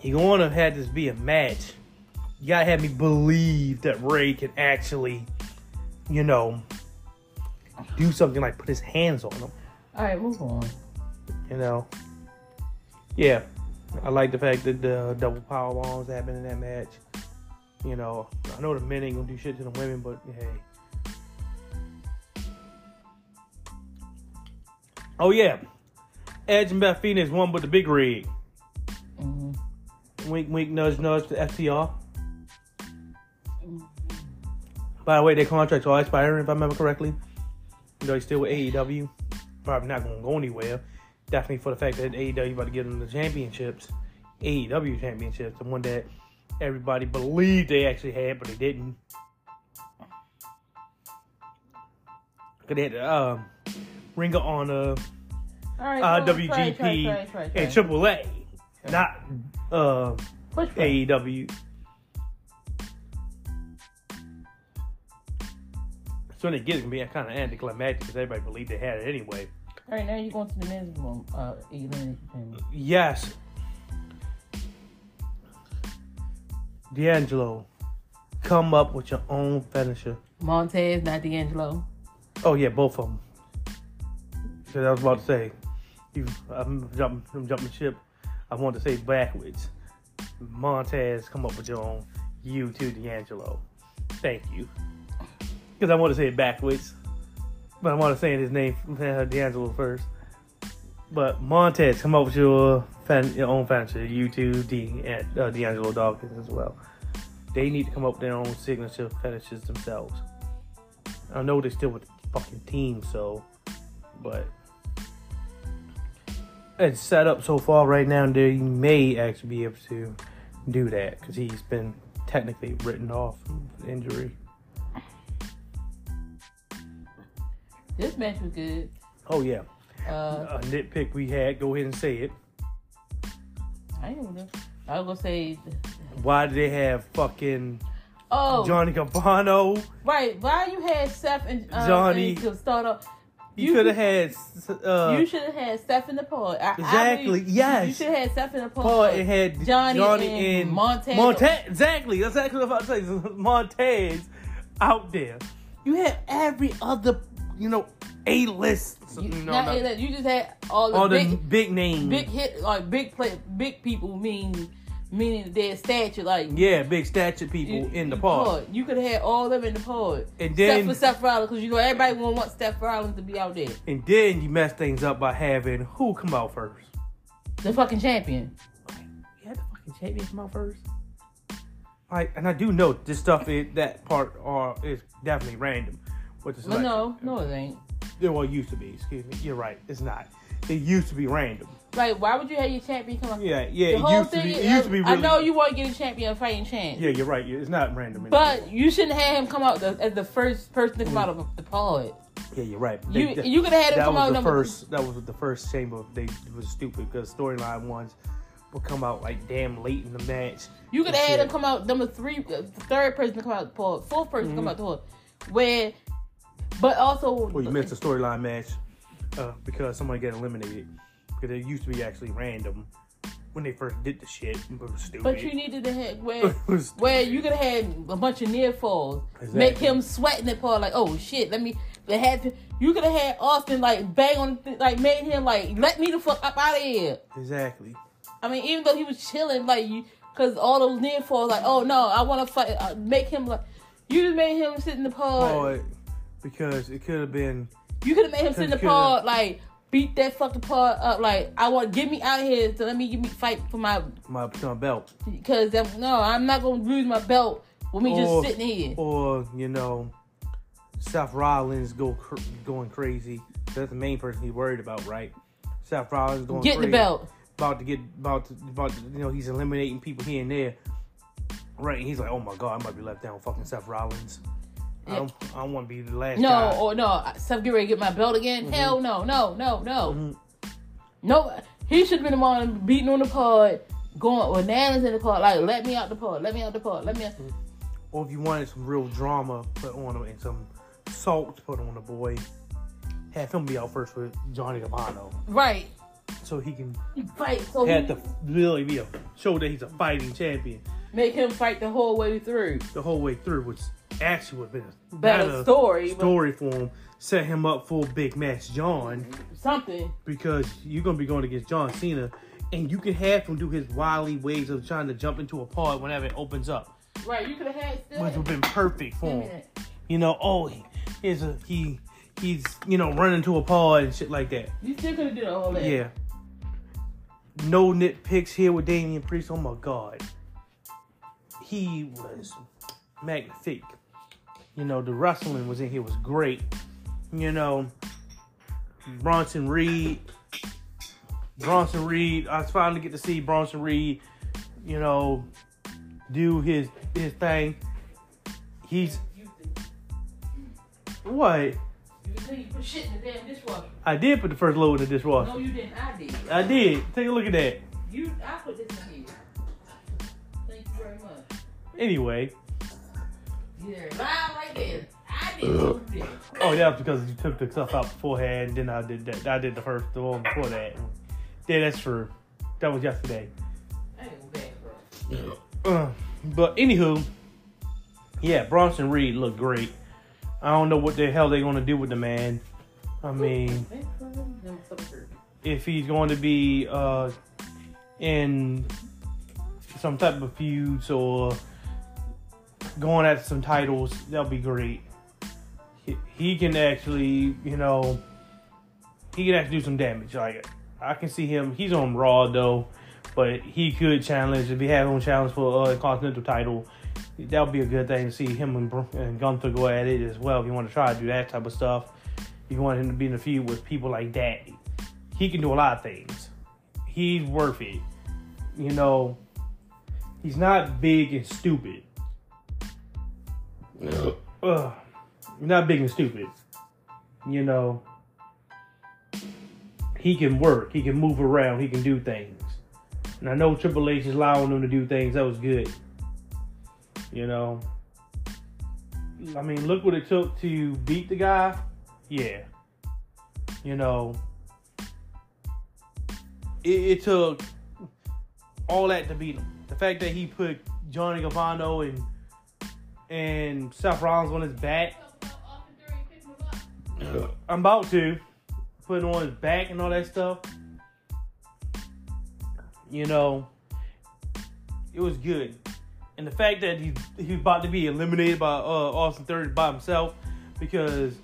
he going to have had this be a match. You gotta have me believe that Rey can actually, you know, do something like put his hands on him. All right, move on. You know, yeah, I like the fact that the double power bombs happened in that match. You know, I know the men ain't gonna do shit to the women, but hey. Oh yeah, Edge and Beth Phoenix won with the big rig. hmm Wink, wink, nudge, nudge to FTR. By the way, their contracts are expiring, if I remember correctly. You know, they still with AEW. Probably not to go anywhere. Definitely for the fact that AEW about to give them the championships. AEW championships, the one that everybody believed they actually had, but they didn't. Because they had the um, Ring of Honor, right, uh, go on. Try, WGP, try, try, try. and AAA. Not uh, AEW. So when they get it, can be kind of anticlimactic because everybody believed they had it anyway. All right, now you're going to the men's room. Uh, elimination chamber. Yes. D'Angelo, come up with your own finisher. Montez, not D'Angelo. Oh yeah, both of them. Because I was about to say, you, I'm jumping, I'm jumping ship. I wanted to say backwards. Montez, come up with your own. You too, D'Angelo. Thank you. Because I want to say it backwards, but I want to say his name, uh, D'Angelo first. But Montez, come up with your fan, your own finisher. You too, D, and uh, D'Angelo Dawkins as well. They need to come up with their own signature fetishes themselves. I know they're still with the fucking team, so, but it's set up so far right now. They may actually be able to do that because he's been technically written off injury. This match was good. Oh yeah, Uh, a nitpick we had. Go ahead and say it. I ain't gonna. I was gonna say. Why did they have fucking Oh, Johnny Gargano? right. Why you had Seth and uh, Johnny. and to start off? You, could have had uh, you should have had Seth in the pod. I, I Exactly, believe yes. You should have had Seth in the pod. Paul. It had Johnny Johnny, and and Montez. Montez. Exactly. That's exactly what I was saying. to. [LAUGHS] Montez out there. You had every other, you know, A list. You, no, not not- that, you just had all the all the big, big names. big hit, like big play, big people mean meaning their stature, like yeah, big stature people you- in the you- pod. You could have had all of them in the pod. And Except then for Seth Rollins, because you know everybody won't want Seth Rollins to be out there, and then you mess things up by having who come out first? the fucking champion. You had the fucking champion come out first. Like, and I do know this stuff is that part are is definitely random. With the Well, no, no, it ain't. Yeah, well, it used to be. Excuse me. You're right. It's not. It used to be random. Like, why would you have your champion come out? Yeah, yeah. the It whole used to thing be. is, It used to be really. I know you want to get a champion a fighting chance. Yeah, you're right. It's not random. But you shouldn't have him come out the, as the first person to come out of the pod. yeah, you're right. You They- you could have had him that come was out the first. That was the first chamber. They it was stupid because storyline ones would come out like damn late in the match. You could have had him come out number three, uh, the third person to come out the pod, fourth person to come Mhm. out the pod. Where, but also, Well, you missed a storyline match uh, because somebody got eliminated. Because it used to be actually random when they first did the shit. It was stupid. but you needed to have where [LAUGHS] where you could have had a bunch of near falls, Exactly. make him sweat in the pod like, oh shit, let me. They had you could have had Austin like bang on, the- like made him like let me the fuck up out of here. exactly. I mean, even though he was chilling, like you, because all those near falls, like, oh no, I want to fight. Uh, make him like, you just made him sit in the pod. Oh, because it could have been. You could have made him sit in the pod, like beat that fucking pod up. Like I want get me out here, so let me give me fight for my My become belt, because um, no, I'm not gonna lose my belt with me Or- just sitting here. or you know, Seth Rollins go cr- going crazy. That's the main person he's worried about, right? Seth Rollins going Get the belt. about to get about to, about to, you know he's eliminating people here and there, right? And he's like, oh my god, I might be left down, fucking Seth Rollins. I don't, I don't want to be the last No, guy. or no, Seth get ready to get my belt again. Hell no, no, no, no, Mhm. no. He should have been the one beating on the pod, going bananas in the pod. Like let me out the pod, let me out the pod, let me. Out. Or if you wanted some real drama put on him and some salt put on the boy, have him be out first with Johnny Gargano, Right, so he can fight. So he have to really be a show that he's a fighting champion make him fight the whole way through. the whole way through. Which actually would have been a Better story, but- story for him. Set him up for a big match, John, Something. because you're gonna be going against John Cena, and you can have him do his wily ways of trying to jump into a pod whenever it opens up, Right, you could have had which would have been perfect for him. You know, oh, he, here's a he, he's you know running to a pod and shit like that. You still could have did all that. Yeah. No nitpicks here with Damian Priest. Oh my god. He was magnifique. You know, the wrestling was in here was great. You know, Bronson Reed. Bronson Reed. I was finally get to see Bronson Reed, you know, do his his thing. He's what? you put shit in the damn dishwasher. I did put the first load in the dishwasher. No, you didn't. I did. I did. Take a look at that. You, I put this in here. Thank you very much. Anyway, Yeah, live right there. I did you did. Oh, yeah, because you took the stuff out beforehand, then I did that. I did the first, the one before that. Yeah, that's true. That was yesterday. I ain't go bro. Uh, but anywho, yeah, Bronson Reed looked great. I don't know what the hell they're gonna do with the man. I mean, Thanks for them suckers. if he's going to be uh, in some type of feuds or going at some titles, that'll be great. He, he can actually, you know, he can actually do some damage. Like I can see him. He's on Raw though, but he could challenge if he had him challenge for a continental title. That would be a good thing to see him and, and Gunther go at it as well. If you want to try to do that type of stuff, you want him to be in a feud with people like that. He can do a lot of things. He's worth it. You know, he's not big and stupid. Ugh. Not big and stupid. You know, he can work. He can move around. He can do things. And I know Triple H is allowing him to do things. That was good. You know, I mean, look what it took to beat the guy. Yeah. You know, it, it took all that to beat him. The fact that he put Johnny Gargano and and Seth Rollins on his back. I'm about to put on his back and all that stuff. You know, it was good, and the fact that he he's about to be eliminated by uh, Austin Theory by himself because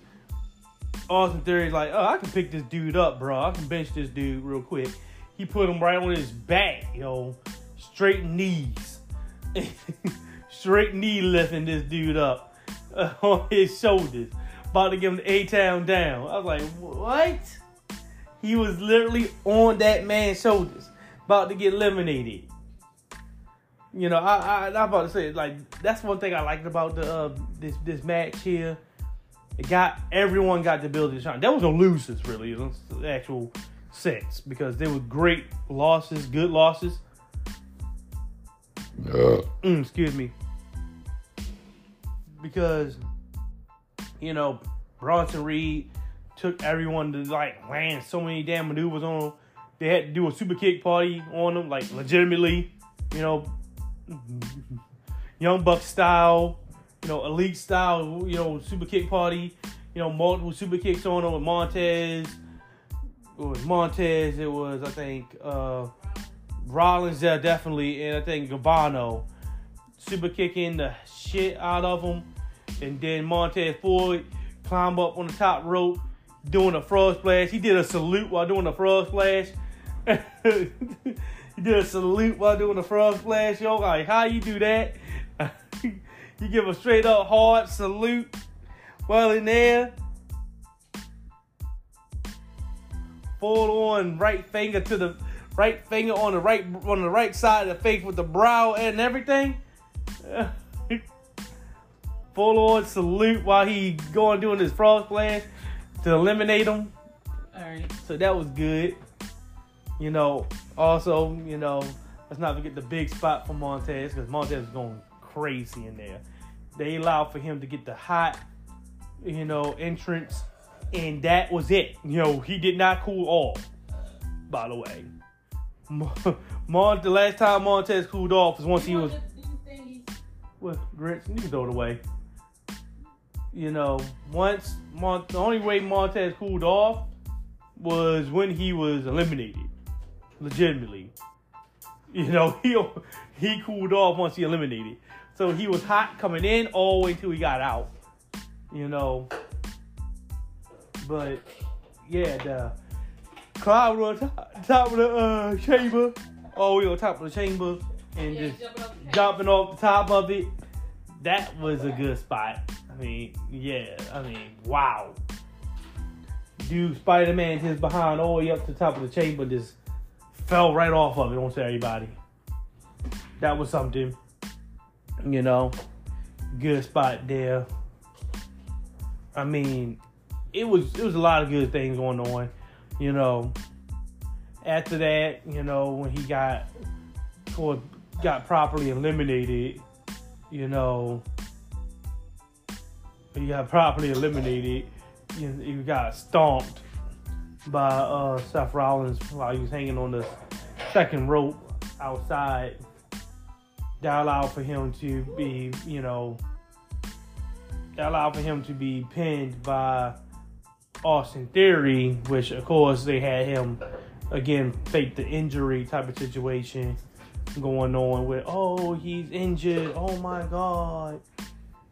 Austin Theory's like, oh, I can pick this dude up, bro. I can bench this dude real quick. He put him right on his back, yo, straight knees, [LAUGHS] straight knee lifting this dude up uh, [LAUGHS] on his shoulders, about to give him the A town down. I was like, what? He was literally on that man's shoulders, about to get eliminated. You know, I, I I'm about to say like that's one thing I liked about the uh, this this match here. It got everyone got the ability to shine. There was no losers really in the actual sense because they were great losses, good losses. Mm, excuse me. Because you know Bronson Reed took everyone to like land so many damn maneuvers on them. They had to do a super kick party on them, like legitimately. You know, Young Buck style, you know, elite style, you know, super kick party, you know, multiple super kicks on them with Montez. It was Montez, it was, I think, uh, Rollins, yeah, definitely, and I think Gargano super kicking the shit out of him. And then Montez Ford climb up on the top rope doing a frog splash. He did a salute while doing a frog splash. [LAUGHS] he did a salute while doing a frog splash. Yo, like, how you do that? [LAUGHS] you give a straight up hard salute while in there. Full on right finger to the right finger on the right on the right side of the face with the brow and everything. [LAUGHS] Full on salute while he going doing his frog splash to eliminate him. Alright. So that was good. You know, also, you know, let's not forget the big spot for Montez because Montez was going crazy in there. They allowed for him to get the hot, you know, entrance, and that was it. You know, he did not cool off. By the way, Mon- the last time Montez cooled off was once he was. Well, Grinch, you can throw it away. You know, once Mont- the only way Montez cooled off was when he was eliminated, legitimately. You know, [LAUGHS] he he cooled off once he eliminated. So he was hot coming in all the way till he got out. You know, but yeah, the cloud on top, top of the uh, chamber, all the way on top of the chamber, and just jumping off the top of it. That was a good spot. I mean, yeah, I mean, wow. Dude, Spider Man his behind all the way up to the top of the chamber just fell right off of it on to everybody. That was something. You know, good spot there. I mean, it was it was a lot of good things going on. You know, after that, you know, when he got for got properly eliminated, you know, he got properly eliminated. You got stomped by uh, Seth Rollins while he was hanging on the second rope outside. That allowed for him to be, you know, that allowed for him to be pinned by Austin Theory, which of course they had him again fake the injury type of situation going on with oh he's injured oh my god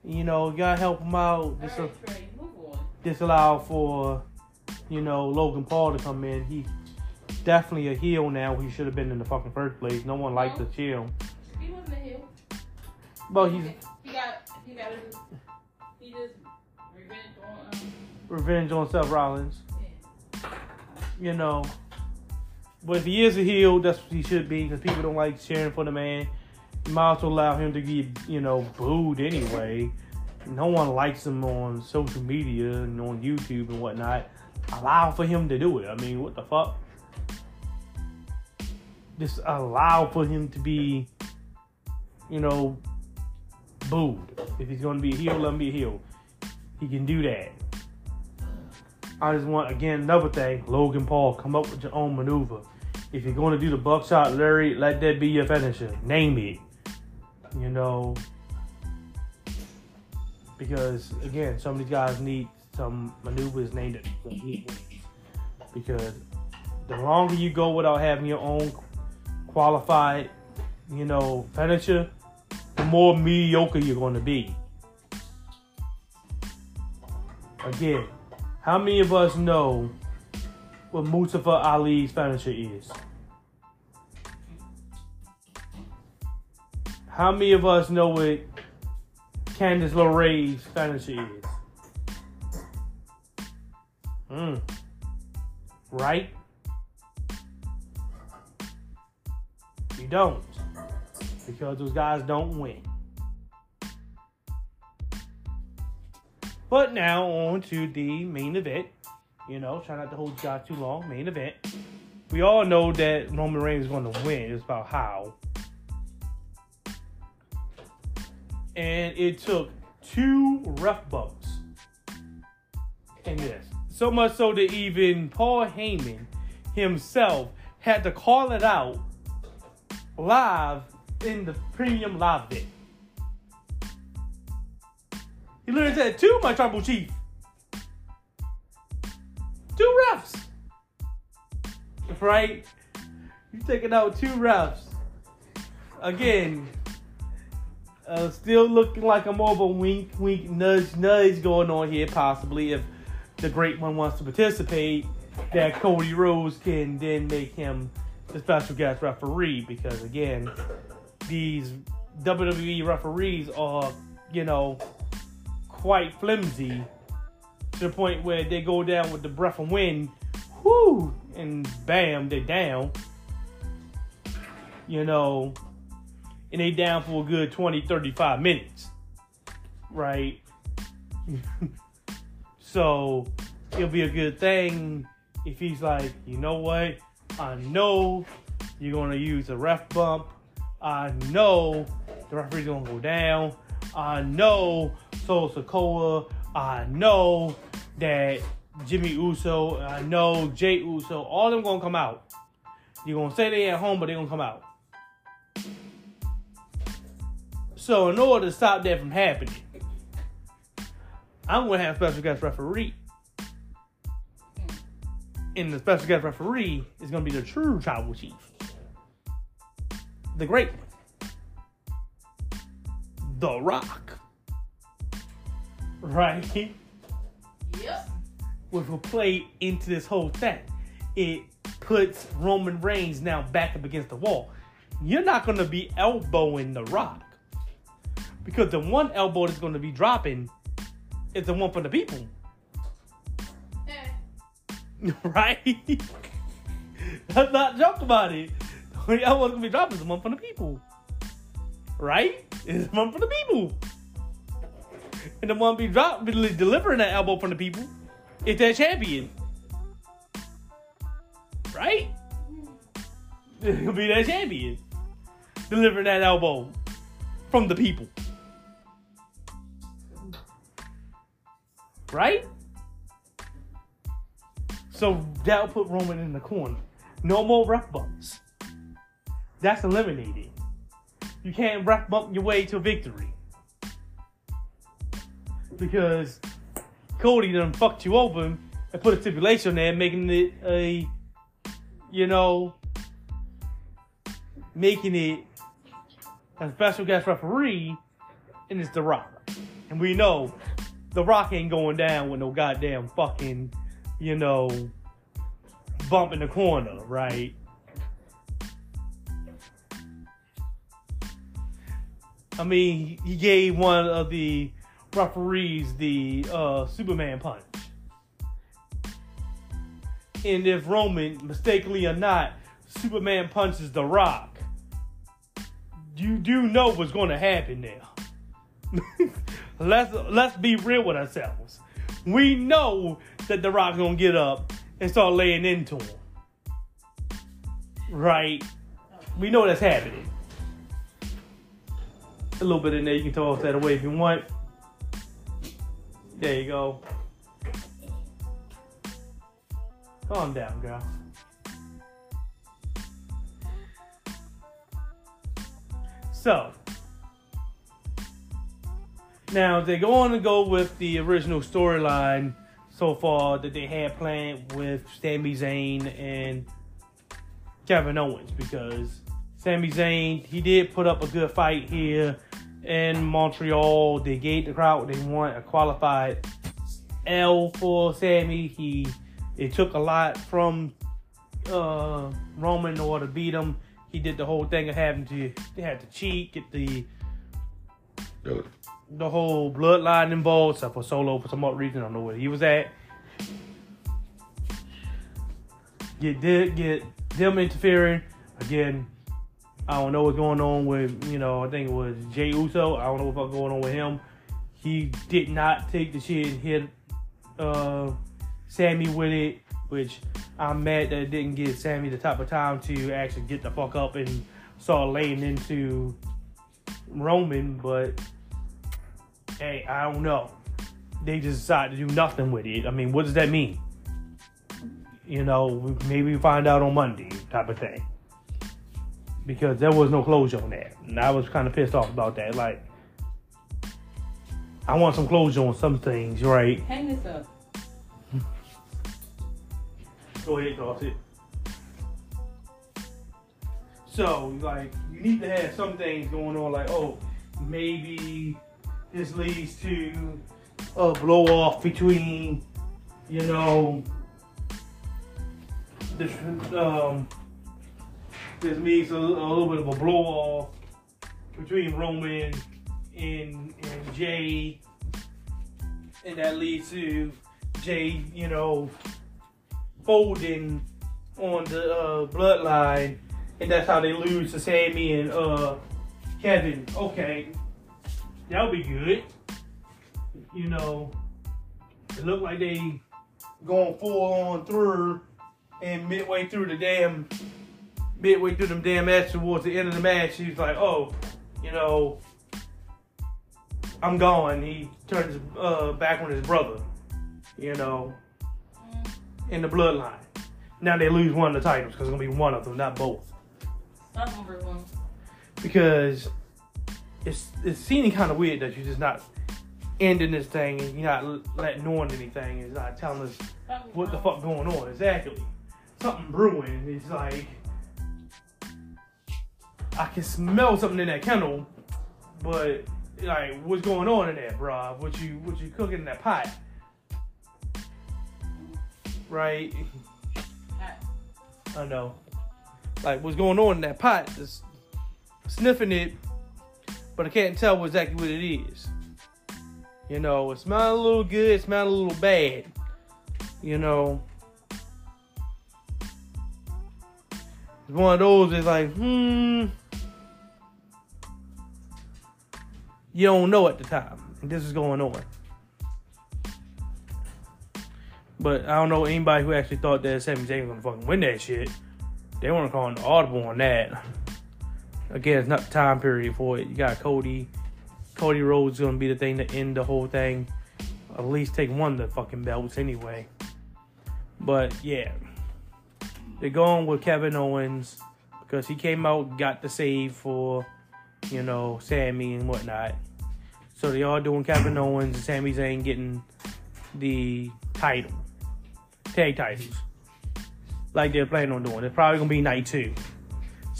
you know gotta help him out this, right, Trey, move on. allowed for you know Logan Paul to come in he definitely a heel now he should have been in the fucking first place no one liked the chill He wasn't a heel. but he's He got. He got. His, he just revenge on. Um, revenge on Seth Rollins yeah. you know. But if he is a heel, that's what he should be because people don't like cheering for the man. Might also allow him to get, you know, booed anyway. No one likes him on social media and on YouTube and whatnot. Allow for him to do it. I mean, what the fuck? Just allow for him to be, you know, booed. If he's going to be a heel, let him be a heel. He can do that. I just want again another thing, Logan Paul, come up with your own maneuver. If you're going to do the buckshot lariat, let that be your finisher. Name it. You know, because again, some of these guys need some maneuvers named it. Because the longer you go without having your own qualified, you know, furniture, the more mediocre you're going to be. Again, how many of us know what Mustafa Ali's furniture is? How many of us know what Candice LeRae's finisher is? Hmm. Right? You don't. Because those guys don't win. But now on to the main event. You know, try not to hold guys too long. Main event. We all know that Roman Reigns is going to win. It's about how. And it took two ref bumps in this. So much so that even Paul Heyman himself had to call it out live in the premium live bit. He literally said, two, my tribal chief. Two refs. Right? You're taking out two refs. Again, uh, still looking like a more of a wink, wink, nudge, nudge going on here, possibly. If the great one wants to participate, that Cody Rhodes can then make him the special guest referee. Because again, these WWE referees are, you know, quite flimsy to the point where they go down with the breath of wind, whoo, and bam, they're down. You know, and they down for a good 20, 35 minutes. Right? [LAUGHS] so it'll be a good thing if he's like, you know what? I know you're gonna use a ref bump. I know the referee's gonna go down. I know Solo Sikoa. I know that Jimmy Uso. I know Jey Uso. All of them gonna come out. You're gonna say they at home, but they're gonna come out. So in order to stop that from happening, I'm gonna have special guest referee. And the special guest referee is gonna be the true tribal chief. The great one. The Rock. Right? Yep. Which will play into this whole thing. It puts Roman Reigns now back up against the wall. You're not gonna be elbowing the rock. Because the one elbow that's gonna be dropping is the one for the people. Eh. [LAUGHS] right? Let's not joke about it. The only elbow that's gonna be dropping is the one for the people. Right? It's the one for the people. And the one be drop be delivering that elbow from the people is that champion. Right? [LAUGHS] It'll be that champion. Delivering that elbow from the people. Right? So that'll put Roman in the corner. No more ref bumps. That's eliminated. You can't ref bump your way to victory. Because Cody done fucked you over and put a stipulation there, making it a, you know, making it a special guest referee, and it's The Rock. And we know The Rock ain't going down with no goddamn fucking, you know, bump in the corner, right? I mean, he gave one of the referees the uh, Superman punch. And if Roman, mistakenly or not, Superman punches The Rock, you do know what's going to happen now. [LAUGHS] let's let's be real with ourselves. We know that The Rock's to get up and start laying into him. Right? We know that's happening. A little bit in there, you can toss that away if you want. There you go. Calm down, girl. So, now they're going to go with the original storyline so far that they had planned with Sami Zayn and Kevin Owens because Sami Zayn he did put up a good fight here in Montreal. They gave the crowd what they want a qualified L for Sami. He it took a lot from uh, Roman in order to beat him. He did the whole thing of having to they had to cheat, get the the whole bloodline involved, except for Solo for some odd reason. I don't know where he was at. Get did get them interfering again. I don't know what's going on with you know. I think it was Jey Uso. I don't know what's going on with him. He did not take the shit and hit uh, Sami with it, which I'm mad that didn't get Sami the type of time to actually get the fuck up and start laying into Roman. But hey, I don't know. They just decided to do nothing with it. I mean, what does that mean? You know, maybe we find out on Monday, type of thing. Because there was no closure on that. And I was kind of pissed off about that. Like, I want some closure on some things, right? Hang this up. [LAUGHS] Go ahead, toss it. So, like, you need to have some things going on, like, oh, maybe this leads to a blow off between, you know, this, um, this means a, a little bit of a blow off between Roman and, and Jey, and that leads to Jey, you know, folding on the uh, bloodline, and that's how they lose to Sami and uh, Kevin. Okay, that'll be good. You know, it looked like they going full on through, and midway through the damn, midway through them damn match towards the end of the match, he's like, oh, you know, I'm gone. He turns uh, back on his brother. You know, in the bloodline. Now they lose one of the titles because it's gonna be one of them, not both. Start number one. Because it's it's seeming kind of weird that you're just not ending this thing and you're not letting on anything. It's not telling us what the fuck going on exactly. Something brewing. It's like I can smell something in that kennel, but like what's going on in there, bruh? What you what you cooking in that pot? Right? I know. Like what's going on in that pot? Just sniffing it, but I can't tell exactly what it is. You know, it smells a little good, it smells a little bad. You know. It's one of those that's like, hmm. You don't know at the time. This is going on. But I don't know anybody who actually thought that Sami Zayn was gonna fucking win that shit. They weren't calling audible on that. Again, it's not the time period for it. You got Cody. Cody Rhodes gonna be the thing to end the whole thing. At least take one of the fucking belts anyway. But yeah. They're going with Kevin Owens because he came out, got the save for, you know, Sami and whatnot. So they are doing Kevin Owens and Sami Zayn getting the title, tag titles, like they're planning on doing. It's probably gonna be night two,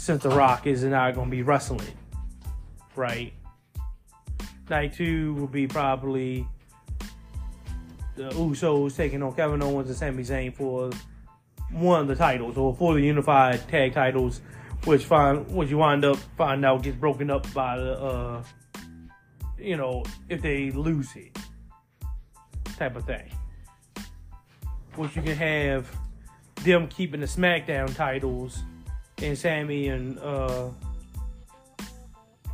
since The Rock is not gonna be wrestling, right? Night two will be probably the Usos taking on Kevin Owens and Sami Zayn for one of the titles or for the unified tag titles, which find which you wind up find out gets broken up by the uh you know, if they lose it. Type of thing. Which you can have them keeping the SmackDown titles and Sami and uh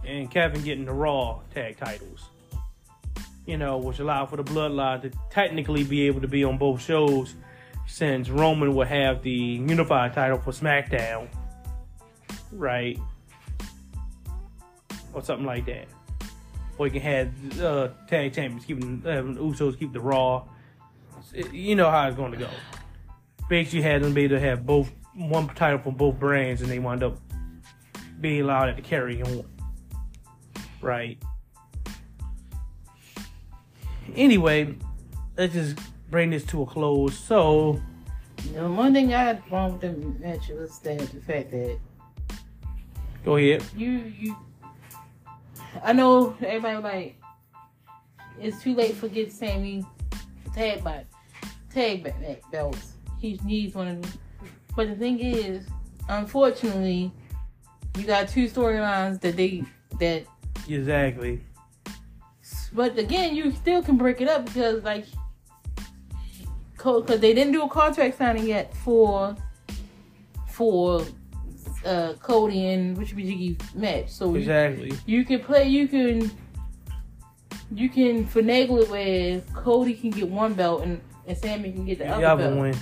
and Kevin getting the Raw tag titles. You know, which allow for the bloodline to technically be able to be on both shows since Roman will have the unified title for SmackDown. Right? Or something like that. Or you can have uh, tag champions keeping uh, Usos keep the Raw. You know how it's going to go. Basically, you had them be able to have both one title from both brands, and they wind up being allowed to carry on. Right. Anyway, let's just bring this to a close. So, The one thing I had wrong with the match was that the fact that go ahead. you you I know everybody like it's too late for get Sami tag by tag belts. He needs one of them. But the thing is, unfortunately, you got two storylines that they that Exactly. but again you still can break it up because like because they didn't do a contract signing yet for for uh Cody and Richard B. Jiggy match. So you, Exactly. you can play you can you can finagle it where Cody can get one belt and, and Sami can get the, The other, other belt. one,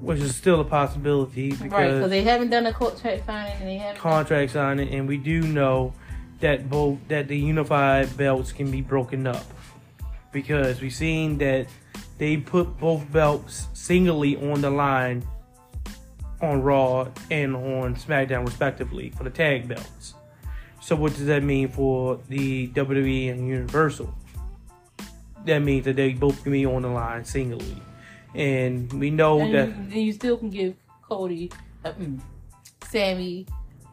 which is still a possibility Right, because because they haven't done a contract signing and they haven't contract signing, and we do know that both that the unified belts can be broken up because we've seen that they put both belts singly on the line on Raw and on SmackDown respectively for the tag belts. So what does that mean for the WWE and Universal? That means that they both can be on the line singly, and we know and that you, then you still can give Cody, uh, mm, Sami,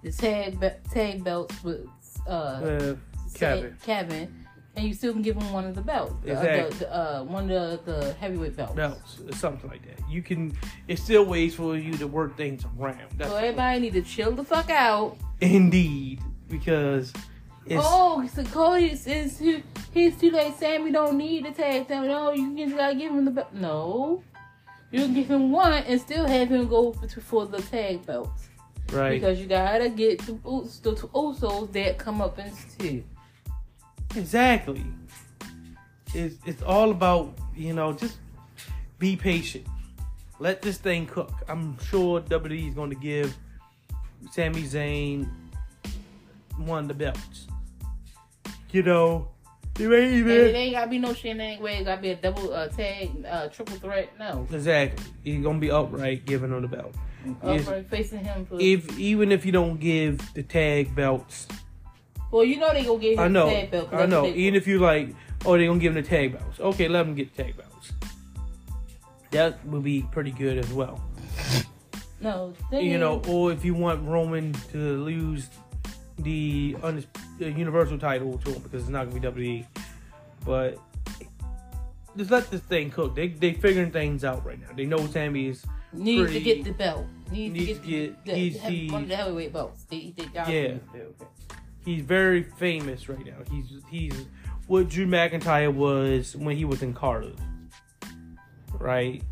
the tag be- tag belts with uh, uh, Kevin. Kevin, and you still can give him one of the belts, uh, Exactly. the, the, uh, one of the, the heavyweight belts. belts, something like that. You can. It's still ways for you to work things around. That's So everybody need to chill the fuck out. indeed because it's oh, so Cody is, he's too late. Sami don't need the tag. Sami, no, you just gotta give him the belt. No, you can give him one and still have him go for, for the tag belts right. because you gotta get the, Us- the Usos that come up in too. Exactly. It's it's all about you know just be patient. Let this thing cook. I'm sure WWE is going to give Sami Zayn one of the belts. You know, you ain't And it ain't gotta be no shenanigans. Way it gotta be a double uh, tag, uh, triple threat. No, exactly. You're gonna be upright giving him the belt. Upright facing him for. If even if you don't give the tag belts well, you know they gonna give him I know, the tag belt. I know. they- Even if you like, oh, they're gonna give him the tag belts. Okay, let him get the tag belts. That would be pretty good as well. No, You know, or if you want Roman to lose the, Universal title to him because it's not gonna be WWE, but just let this thing cook. They they figuring things out right now. They know Sami is needs pretty- to get the belt. Needs, needs to get, the, he's the, one of the heavyweight belts. They, they Yeah. Okay. he's very famous right now. He's he's what Drew McIntyre was when he was in Cardiff, right?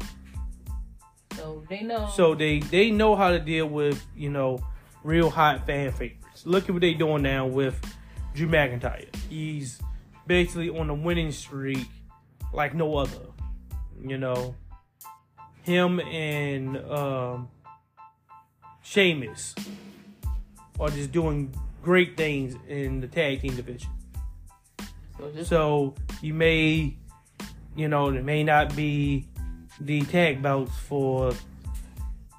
So they know. So they they know how to deal with you know real hot fan. Look at what they're doing now with Drew McIntyre. He's basically on a winning streak like no other. You know, him and um, Sheamus are just doing great things in the tag team division. so just So you may, you know, it may not be the tag belts for.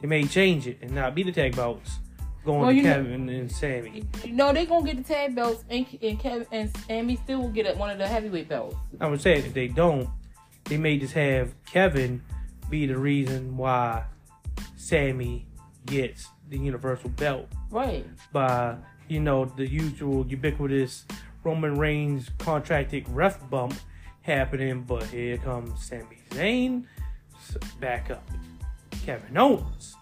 They may change it and not be the tag belts going Well, to you know- Kevin and Sami. you know they gonna get the tag belts, and and Kevin and Sami still will get one of the heavyweight belts. I would say if they don't, they may just have Kevin be the reason why Sami gets the Universal belt Right. by you know the usual ubiquitous Roman Reigns contracted ref bump happening, but here comes Sami Zayn back up, Kevin Owens,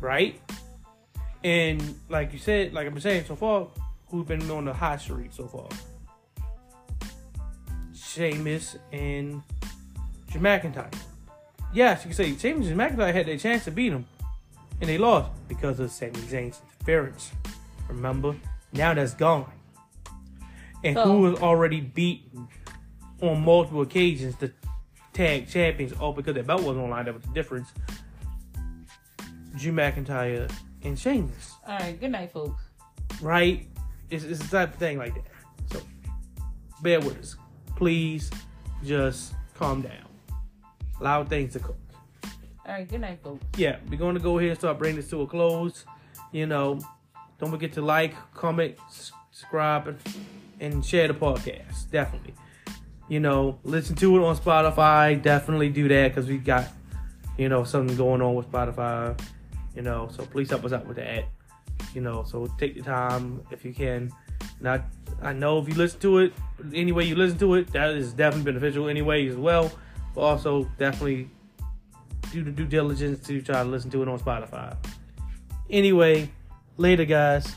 right? And like you said, like I've been saying so far, who's been on the hot streak so far? Sheamus and Drew McIntyre. Yes, you can say Sheamus and McIntyre had their chance to beat him, and they lost because of Sami Zayn's interference. Remember? Now that's gone. And So- who was already beaten on multiple occasions the tag champions, all because their belt wasn't on line. That was the difference. Drew McIntyre and Sheamus, All right. Good night, folks. right? It's, it's the type of thing like that. So bear with us. Please just calm down. Allow things to cook. All right. Good night, folks. yeah, we're going to go ahead and start bringing this to a close. You know, don't forget to like, comment, subscribe, and, and share the podcast. Definitely. You know, listen to it on Spotify. Definitely do that because we got, you know, something going on with Spotify. You know, so please help us out with that. You know, so take the time if you can. Not, I know if you listen to it, any way you listen to it, that is definitely beneficial anyway as well. But also definitely do the due diligence to try to listen to it on Spotify. Anyway, later, guys.